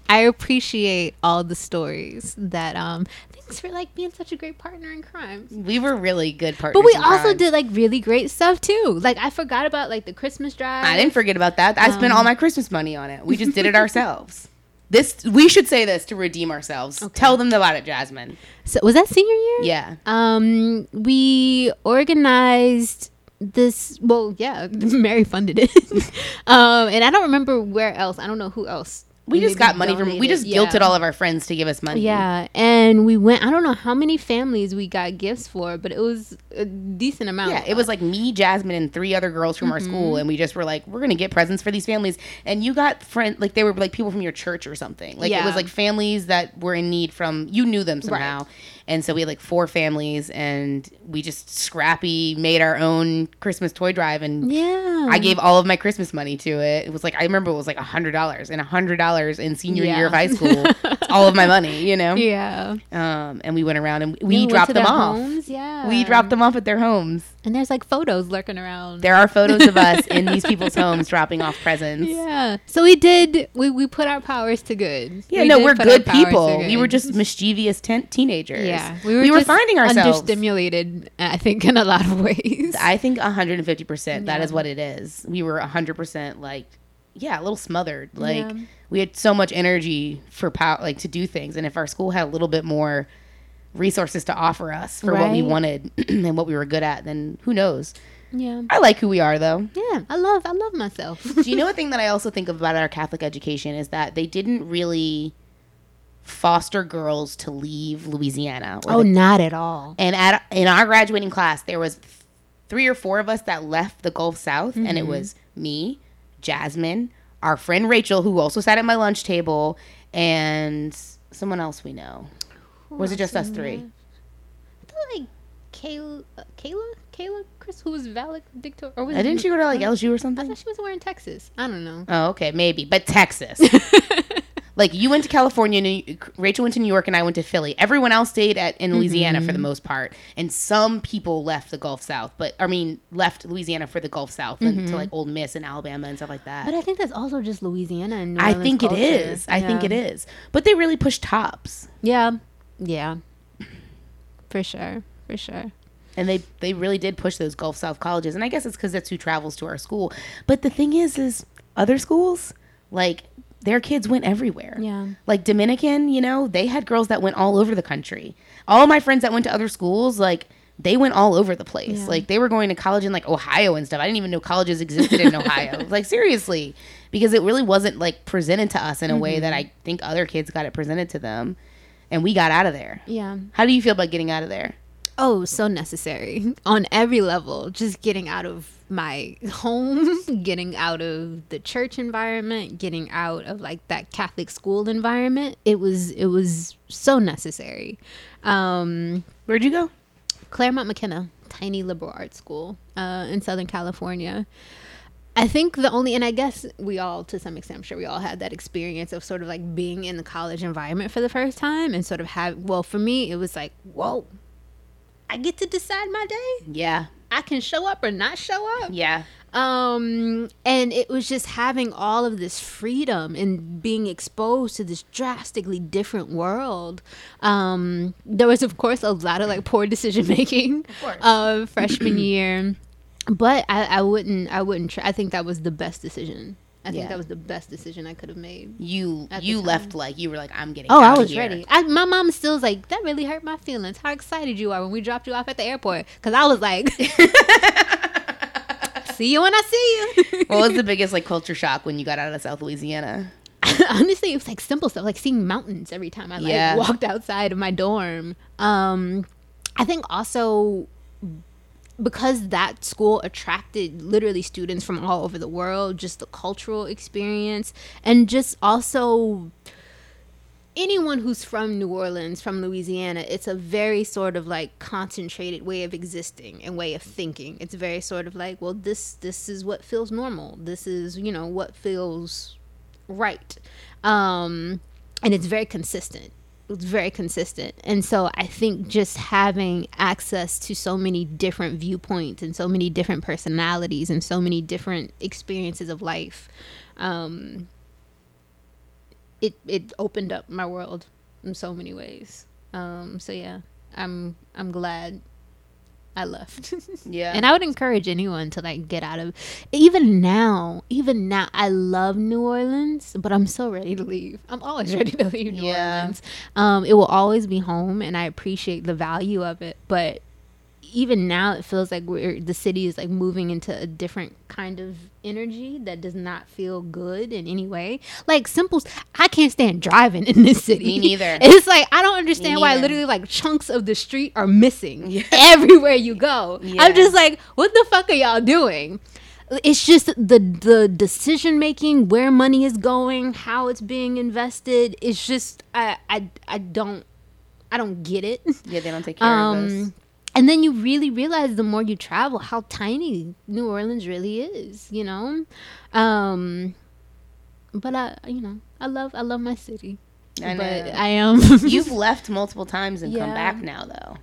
I appreciate all the stories that um thanks for like being such a great partner in crime. We were really good partners. But we also crime. did like really great stuff too. Like I forgot about like the Christmas drive. I didn't forget about that. I spent Um, all my Christmas money on it. We just did it ourselves. This we should say this to redeem ourselves. Tell them about it, Jasmine. So was that senior year? Yeah. Um, we organized this. Well, yeah, Mary funded it. um, and I don't remember where else. I don't know who else. We just got money from. We just Yeah. guilted all of our friends to give us money. Yeah, and we went. I don't know how many families we got gifts for, but it was a decent amount. Yeah, it was like me, Jasmine, and three other girls from our Mm-hmm. school, and we just were like, we're gonna get presents for these families. And you got friend like they were like people from your church or something. Like it was like families that were in need from you knew them somehow. And so we had like four families, and we just scrappy made our own Christmas toy drive, and Yeah, I gave all of my Christmas money to it. It was like I remember it was like a hundred dollars, and a hundred dollars in senior Yeah. year of high school. All of my money, you know. Yeah, Um, and we went around and Yeah, we dropped them off. homes, Yeah, We dropped them off at their homes. And there's like photos lurking around. There are photos of us in these people's homes dropping off presents. Yeah, Yeah, so we did. We we put our powers to good. We no, we're good people. We were just mischievous ten- teenagers. Yeah, we were, we just finding ourselves. understimulated. I think in a lot of ways. I think 150%. That Yeah. is what it is. We were 100% like, yeah, a little smothered. Like, Yeah. we had so much energy for power, like to do things. And if our school had a little bit more resources to offer us for what we wanted and what we were good at, then who knows? yeah, I like who we are, though. yeah. I love. I love myself. Do you know a thing that I also think about our Catholic education is that they didn't really foster girls to leave Louisiana. oh, the- not at all. and at in our graduating class, there was three or four of us that left the Gulf South, and it mm-hmm. was me, Jasmine, our friend Rachel, who also sat at my lunch table, and someone else we know. Or was it just us three? I thought like Kayla, uh, Kayla, Kayla, Chris, who was valedictorian, or was Uh, Didn't she go to like LSU or something? I thought she was wearing Texas. I don't know. Oh, okay, maybe, but Texas. Like you went to California, New- Rachel went to New York, and I went to Philly. Everyone else stayed at in Louisiana for the most part, and some people left the Gulf South. But I mean, left Louisiana for the Gulf South and to like Ole Miss and Alabama and stuff like that. But I think that's also just Louisiana and New I Orleans think it culture. is. I think it is. But they really push tops, Yeah, yeah, for sure, for sure. and they they really did push those Gulf South colleges. And I guess it's because that's who travels to our school. But the thing is, is other schools like their kids went everywhere. Yeah. Like Dominican, you know, they had girls that went all over the country. All my friends that went to other schools, like they went all over the place. Yeah. Like they were going to college in like Ohio and stuff. I didn't even know colleges existed in Ohio. Like seriously, because it really wasn't like presented to us in a way that Mm-hmm. I think other kids got it presented to them, and we got out of there. Yeah. How do you feel about getting out of there? Oh, so necessary on every level. Just getting out of my home, getting out of the church environment, getting out of like that Catholic school environment. It was it was so necessary. Um, Where'd you go? Claremont McKenna, tiny liberal arts school uh, in Southern California. I think the only, and I guess we all, to some extent, I'm sure we all had that experience of sort of like being in the college environment for the first time and sort of have, well, for me, it was like, whoa, I get to decide my day. Yeah, I can show up or not show up. yeah, Um, and it was just having all of this freedom and being exposed to this drastically different world. Um, there was, of course, a lot of like poor decision making of freshman year, but I, I wouldn't, I wouldn't. Try. I think that was the best decision. I think Yeah. that was the best decision I could have made. you you left like you were like I'm getting. Oh, I was here. ready. I, my mom still was like, "That really hurt my feelings. How excited you are when we dropped you off at the airport?" Because I was like, "See you when I see you." What was the biggest like culture shock when you got out of South Louisiana? honestly it was like simple stuff like seeing mountains every time i like Yeah. walked outside of my dorm um i think also because that school attracted literally students from all over the world just the cultural experience and just also anyone who's from New Orleans, from Louisiana, it's a very sort of like concentrated way of existing and way of thinking. It's very sort of like, well, this this is what feels normal. This is you know what feels right, um, and it's very consistent. It's very consistent, and so I think just having access to so many different viewpoints and so many different personalities and so many different experiences of life. Um, it it opened up my world in so many ways. Um, so yeah, I'm I'm glad I left. Yeah. and I would encourage anyone to like get out of even now, even now I love New Orleans, but I'm so ready to leave. I'm always ready to leave New Yeah. Orleans. Um, it will always be home and I appreciate the value of it, but even now it feels like we're the city is like moving into a different kind of energy that does not feel good in any way. Like simple I can't stand driving in this city. Me neither. It's like I don't understand why literally like chunks of the street are missing Yeah. everywhere you go. Yeah. I'm just like, what the fuck are y'all doing? It's just the the decision making, where money is going, how it's being invested. It's just I I I don't I don't get it. yeah, they don't take care of us. Um, And then you really realize the more you travel how tiny New Orleans really is, you know. Um, but I, you know, I love I love my city. I know. But I am You've left multiple times and come back now though.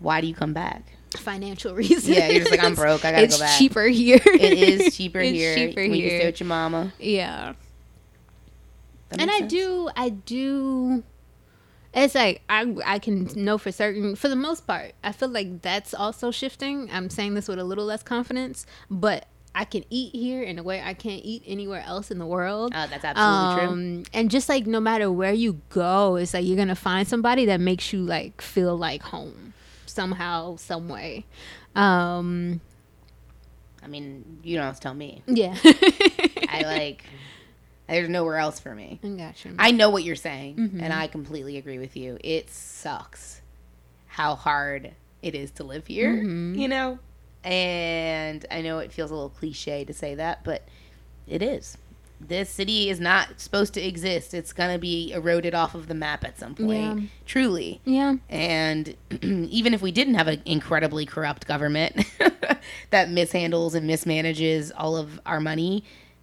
Why do you come back? financial reasons. Yeah, you're just like, I'm broke, I gotta it's go back. Cheaper here. It is cheaper It's here. cheaper when you stay with your mama. Yeah. And I sense. do, I do. It's like I I can know for certain for the most part. I feel like that's also shifting. I'm saying this with a little less confidence, but I can eat here in a way I can't eat anywhere else in the world. Oh, that's absolutely true. Um, and just like no matter where you go, it's like you're gonna find somebody that makes you like feel like home somehow, some way. Um, I mean, you don't have to tell me. yeah. I like. There's nowhere else for me. I got you. I know what you're saying, Mm-hmm. and I completely agree with you. It sucks how hard it is to live here, Mm-hmm. you know? And I know it feels a little cliche to say that, but it is. This city is not supposed to exist. It's going to be eroded off of the map at some point. Yeah. Truly. yeah. And even if we didn't have an incredibly corrupt government that mishandles and mismanages all of our money,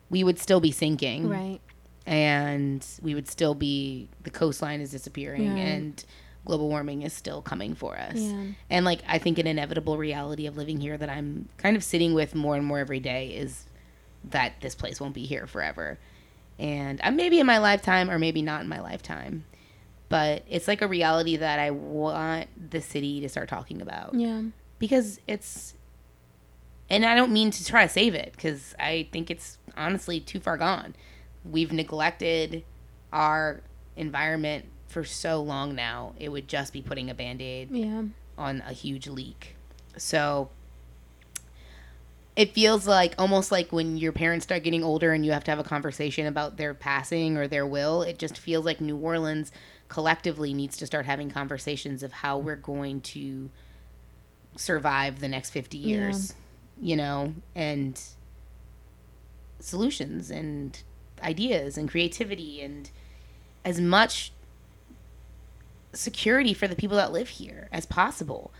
we would still be sinking. Right. and we would still be the coastline is disappearing Yeah. and global warming is still coming for us. Yeah. And like I think an inevitable reality of living here that I'm kind of sitting with more and more every day is that this place won't be here forever. And uh, maybe in my lifetime or maybe not in my lifetime. But it's like a reality that I want the city to start talking about Yeah. because it's and I don't mean to try to save it because I think it's honestly too far gone. We've neglected our environment for so long now. It would just be putting a band-aid Yeah. on a huge leak. So it feels like almost like when your parents start getting older and you have to have a conversation about their passing or their will, it just feels like New Orleans collectively needs to start having conversations of how we're going to survive the next 50 years, you know, and solutions and ideas and creativity and as much security for the people that live here as possible.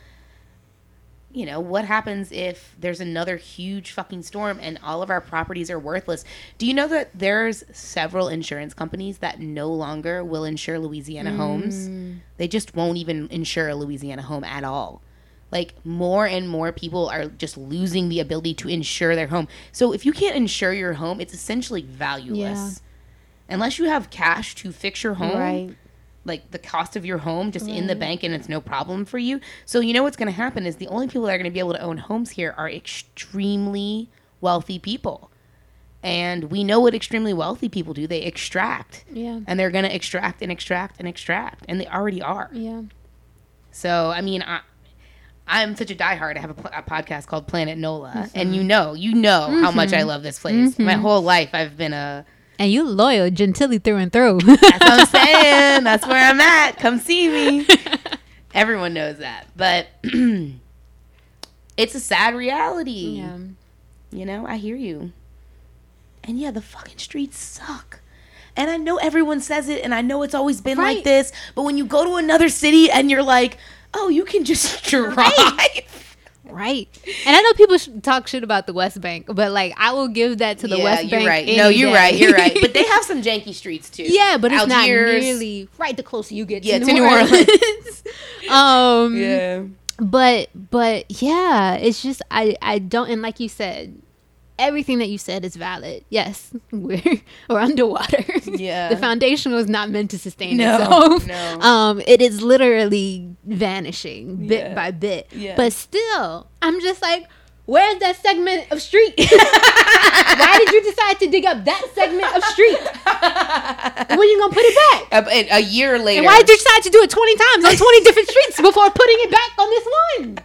You know, what happens if there's another huge fucking storm and all of our properties are worthless? Do you know that there's several insurance companies that no longer will insure Louisiana homes? Mm. They just won't even insure a Louisiana home at all. Like more and more people are just losing the ability to insure their home. So if you can't insure your home, it's essentially valueless. Unless you have cash to fix your home, Right. like the cost of your home just in the bank and it's no problem for you. So you know what's going to happen is the only people that are going to be able to own homes here are extremely wealthy people. And we know what extremely wealthy people do. They extract. Yeah. And they're going to extract and extract and extract. And they already are. Yeah. So, I mean, I, I'm such a diehard. I have a, a podcast called Planet NOLA. And you uh-huh. know, you know how much I mm-hmm. love this place. My mm-hmm. whole life I've been a And you loyal, Gentilly through and through. That's what I'm saying. That's where I'm at. Come see me. Everyone knows that. But it's a sad reality. yeah. You know, I hear you. And yeah, the fucking streets suck. And I know everyone says it, and I know it's always been like this. But when you go to another city and you're like, oh, you can just drive. Right. And I know people talk shit about the West Bank, but like I will give that to the yeah, West you're Bank. right. No, you're day. right. You're right. But they have some janky streets too. yeah, but it's not Algiers. nearly right. The closer you get Yeah, to, to New New Orleans. um, Yeah. but but yeah, it's just I I don't and like you said, everything that you said is valid. Yes, we're we're underwater. Yeah. the foundation was not meant to sustain No, itself. no. Um, it is literally vanishing bit Yeah. by bit. Yeah. But still, I'm just like. Where's that segment of street? Why did you decide to dig up that segment of street? when you gonna put it back? A, a- a year later. And why did you decide to do it 20 times on 20 different streets before putting it back on this one?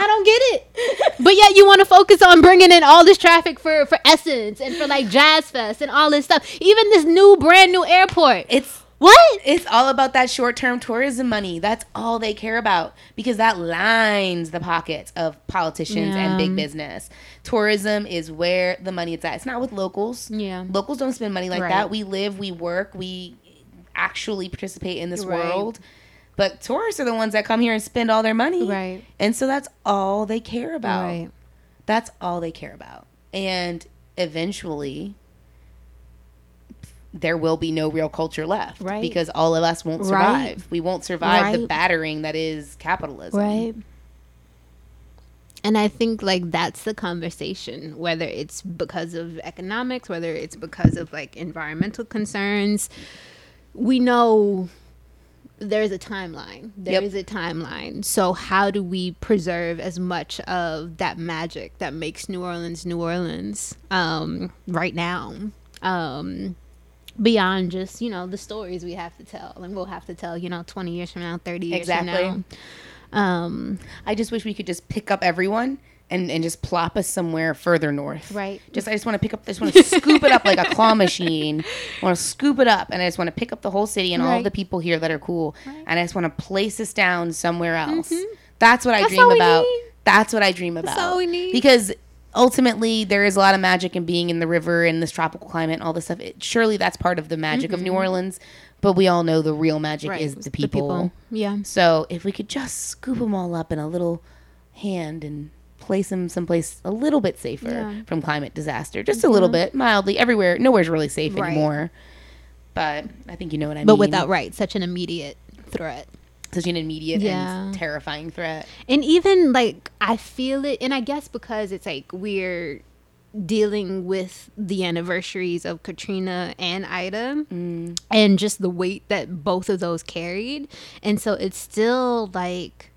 I don't get it. But yet you want to focus on bringing in all this traffic for, for Essence and for like Jazz Fest and all this stuff. Even this new, brand new airport. It's What? it's all about that short-term tourism money. That's all they care about because that lines the pockets of politicians and big business. Tourism is where the money is at. It's not with locals. Yeah. Locals don't spend money like Right. that. We live, we work, we actually participate in this Right. world. But tourists are the ones that come here and spend all their money. Right. And so that's all they care about. Right. That's all they care about. And eventually, there will be no real culture left. Right. Because all of us won't Right. survive. We won't survive the battering that is capitalism. Right. And I think like that's the conversation, whether it's because of economics, whether it's because of like environmental concerns. We know there's a timeline. There is Yep. a timeline. So how do we preserve as much of that magic that makes New Orleans New Orleans um, right now? Um, beyond just you know the stories we have to tell, and we'll have to tell you know 20 years from now, 30 years Exactly. from now. Um, I just wish we could just pick up everyone and, and just plop us somewhere further north. Right. Just I just want to pick up. I just want to scoop it up like a claw machine. I want to scoop it up, and I just want to pick up the whole city and all the people here that are cool, and I just want to place us down somewhere else. That's what I Mm-hmm. That's dream about. need. That's what I dream about. all we need. Because ultimately, there is a lot of magic in being in the river and this tropical climate and all this stuff. It, surely that's part of the magic of New Orleans, but we all know the real magic is the people. Yeah. So if we could just scoop them all up in a little hand and place them someplace a little bit safer Yeah. from climate disaster, just a little mm-hmm. bit, mildly. Everywhere, nowhere's really safe Right. anymore. But I think you know what I but mean. But without right such an immediate threat. such an immediate Yeah. and terrifying threat. And even like I feel it, and I guess because it's like we're dealing with the anniversaries of Katrina and Ida, mm. and just the weight that both of those carried, and so it's still like,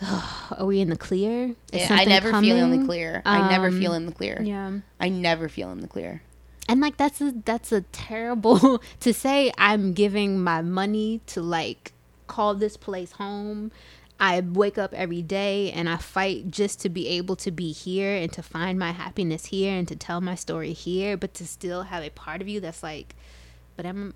are we in the clear? Is Yeah, I never feel in the coming? clear. I never Um, feel in the clear. Yeah. I never feel in the clear. and like that's a that's a terrible to say i'm giving my money to like call this place home i wake up every day and i fight just to be able to be here and to find my happiness here and to tell my story here but to still have a part of you that's like but i'm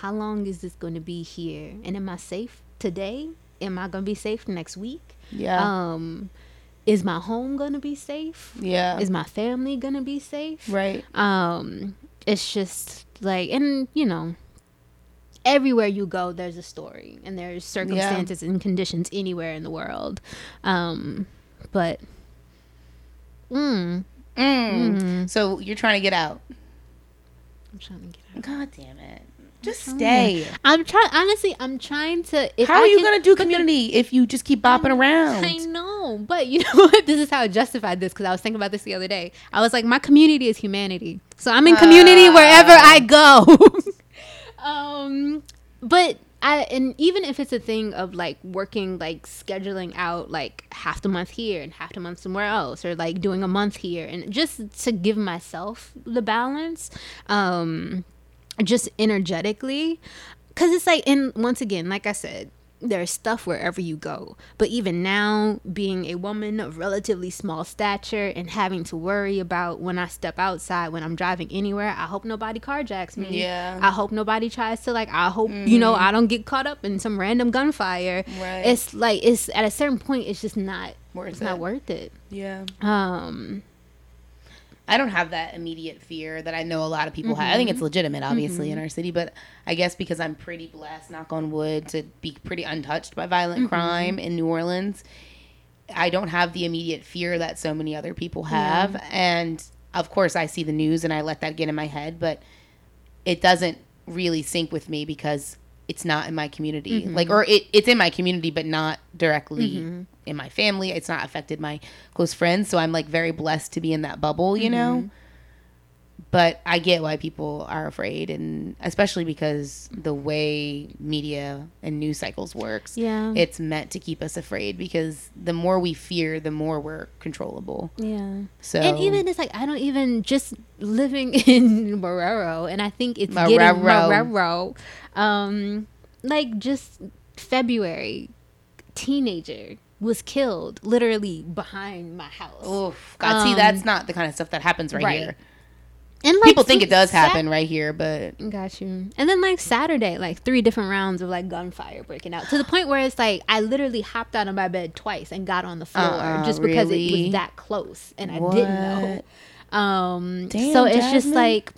how long is this going to be here and am i safe today am i going to be safe next week Yeah. um is my home going to be safe yeah. is my family going to be safe right. um it's just like and you know everywhere you go there's a story and there's circumstances and conditions anywhere in the world um but mm, Mm. So you're trying to get out. i'm trying to get out God damn it. Just stay. i'm trying honestly i'm trying to if How I are you can- gonna do but the- community if you just keep bopping around? I know, but you know what? This is how I justified this because I was thinking about this the other day. I was like, my community is humanity, so I'm in community wherever I go. um, but I and even if it's a thing of like working, like scheduling out like half the month here and half the month somewhere else, or like doing a month here, and just to give myself the balance, um, just energetically, because it's like, and once again, like I said there's stuff wherever you go. But even now, being a woman of relatively small stature and having to worry about when I step outside, when I'm driving anywhere, I hope nobody carjacks me. Yeah. I hope nobody tries to, like, I hope, you know, I don't get caught up in some random gunfire. Right. It's like, it's at a certain point, it's just not, Worth it's it. not worth it. Yeah. Um, I don't have that immediate fear that I know a lot of people have. I think it's mm-hmm. legitimate, obviously, in mm-hmm. our city, but I guess because I'm pretty blessed, knock on wood, to be pretty untouched by violent mm-hmm. crime in New Orleans, I don't have the immediate fear that so many other people have. And of course, I see the news and I let that get in my head, but it doesn't really sync with me because it's not in my community. Like, mm-hmm. or it, it's in my community, but not directly mm-hmm. in my family. It's not affected my close friends. So I'm like very blessed to be in that bubble, you know? Mm-hmm. But I get why people are afraid, and especially because the way media and news cycles works, Yeah. it's meant to keep us afraid because the more we fear, the more we're controllable. yeah. So And even it's like I don't even just living in Marrero, and I think it's Marrero. getting Marrero. Um, like just February, teenager was killed literally behind my house. Oof, God, see, Um, that's not the kind of stuff that happens right, right. here. And like People think it does Sat- happen right here, but Got you. And then like Saturday, like three different rounds of like gunfire breaking out to the point where it's like I literally hopped out of my bed twice and got on the floor Uh-uh, just because it was that close and I didn't know. Um, Damn, so it's just like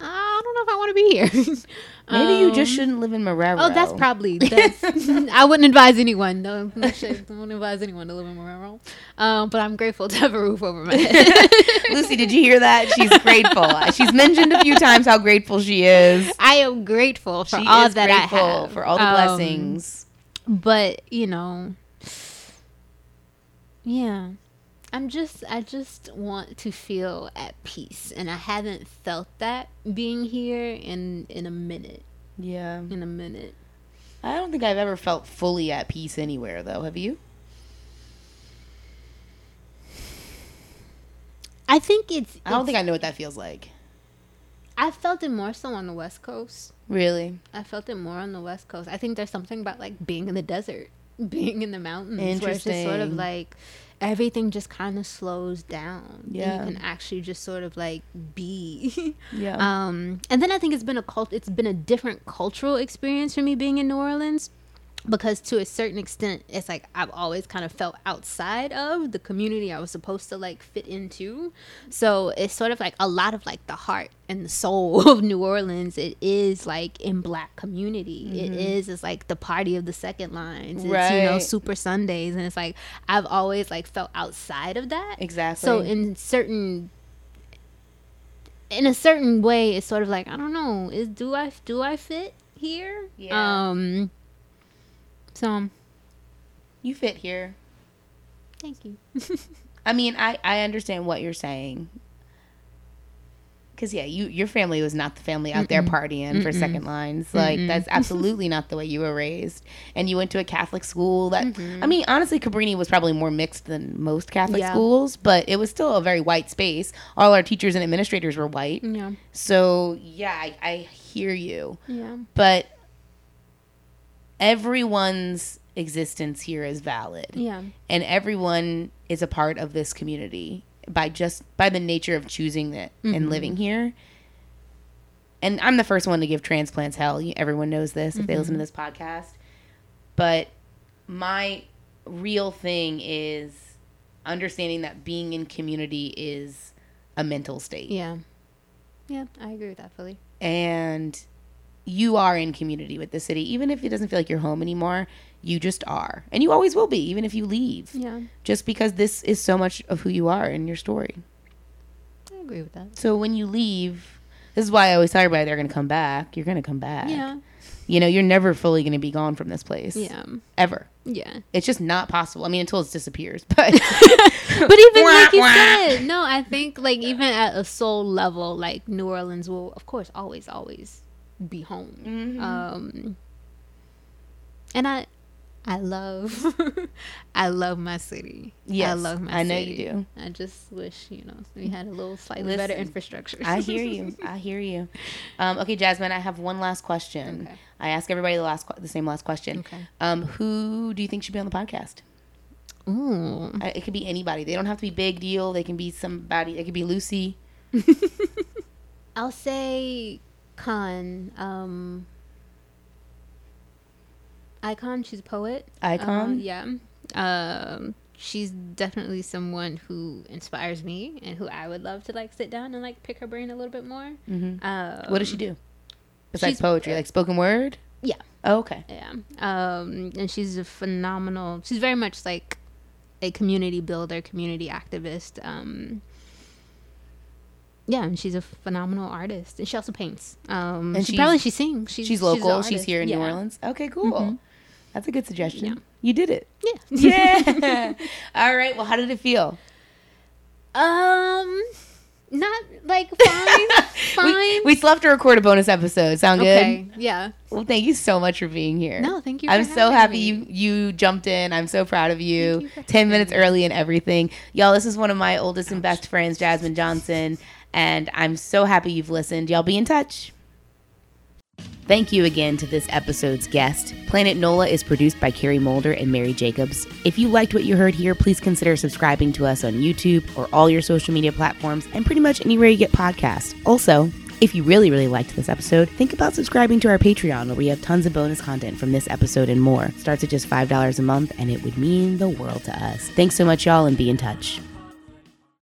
I don't know if I want to be here. maybe you just Um, shouldn't live in Marrero. Oh, that's probably. That's, I wouldn't advise anyone. No. I wouldn't advise anyone to live in Marrero. Um, but I'm grateful to have a roof over my head. Lucy, did you hear that? She's grateful. She's mentioned a few times how grateful she is. I am grateful for She all is that I have for all the Um, blessings. but you know yeah i'm just i just want to feel at peace and i haven't felt that being here in in a minute Yeah. in a minute I don't think I've ever felt fully at peace anywhere, though. Have you? i think it's, I don't it's- think I know what that feels like. i felt it more so on the west coast Really? i felt it more on the west coast i think there's something about like being in the desert being in the mountains where it's just sort of like everything just kind of slows down Yeah. and you can actually just sort of like be Yeah. Um, and then I think it's been a cult. It's been a different cultural experience for me being in New Orleans, because to a certain extent, it's like I've always kind of felt outside of the community I was supposed to like fit into. So it's sort of like a lot of like the heart and the soul of New Orleans. It is like in Black community. It is. It's like the party of the second lines. It's you know Mm-hmm. Super Sundays, and it's like I've always like felt outside of that. Exactly. So in certain in a certain way, it's sort of like I don't know. Is do I do I fit here? Yeah. Um. So um, You fit here. thank you. I mean, I I understand what you're saying. Cause yeah, you your family was not the family out there partying for second lines. Like that's absolutely not the way you were raised. And you went to a Catholic school that mm-hmm. I mean, honestly, Cabrini was probably more mixed than most Catholic Yeah. schools, but it was still a very white space. All our teachers and administrators were white. Yeah. So yeah, I, I hear you. Yeah. But everyone's existence here is valid Yeah. and everyone is a part of this community by just by the nature of choosing it and mm-hmm. living here and i'm the first one to give transplants hell everyone knows this if they listen to mm-hmm. this podcast but my real thing is understanding that being in community is a mental state Yeah. Yeah. I agree with that fully. and you are in community with the city even if it doesn't feel like you're home anymore you just are and you always will be even if you leave Yeah. just because this is so much of who you are and your story I agree with that. so when you leave this is why i always tell everybody they're going to come back you're going to come back Yeah. you know you're never fully going to be gone from this place Yeah. ever Yeah. it's just not possible i mean until it disappears but But even like you said, no, I think like even at a soul level, like New Orleans will, of course, always, always be home. Mm-hmm. Um, and I, I love, I love my city. Yeah, I love my I know city. you do. I just wish you know we had a little slightly better infrastructure. i hear you i hear you um, okay jasmine i have one last question Okay. i ask everybody the last the same last question Okay. um, who do you think should be on the podcast Ooh. It could be anybody. They don't have to be big deal. They can be somebody. It could be Lucy. I'll say Khan. Um, Icon. She's a poet. Icon? Uh, yeah. Um, she's definitely someone who inspires me and who I would love to like sit down and like pick her brain a little bit more. hmm Um, what does she do? Besides poetry, like spoken word. Yeah. Oh, okay. Yeah. Um, and she's a phenomenal. She's very much like a community builder, community activist. Um, yeah, and she's a phenomenal artist, and she also paints. Um, And she probably she sings. She's, She's local. She's, artist. here in New Orleans. Okay, cool. That's a good suggestion. Yeah. You did it. Yeah. Yeah. All right. Well, how did it feel? Um, not like fine, fine. We, we still have to record a bonus episode. Sound okay. good? Yeah. Well, thank you so much for being here. No, thank you. I'm so happy me. you you jumped in. I'm so proud of you. You 10 minutes me. early and everything. Y'all, this is one of my oldest and best friends, Jasmine Johnson, and I'm so happy you've listened. Y'all be in touch. Thank you again to this episode's guest. Planet NOLA is produced by Carrie Mulder and Mary Jacobs. If you liked what you heard here, please consider subscribing to us on YouTube or all your social media platforms and pretty much anywhere you get podcasts. Also, if you really, really liked this episode, think about subscribing to our Patreon where we have tons of bonus content from this episode and more. Starts at just $5 a month and it would mean the world to us. Thanks so much, y'all, and be in touch.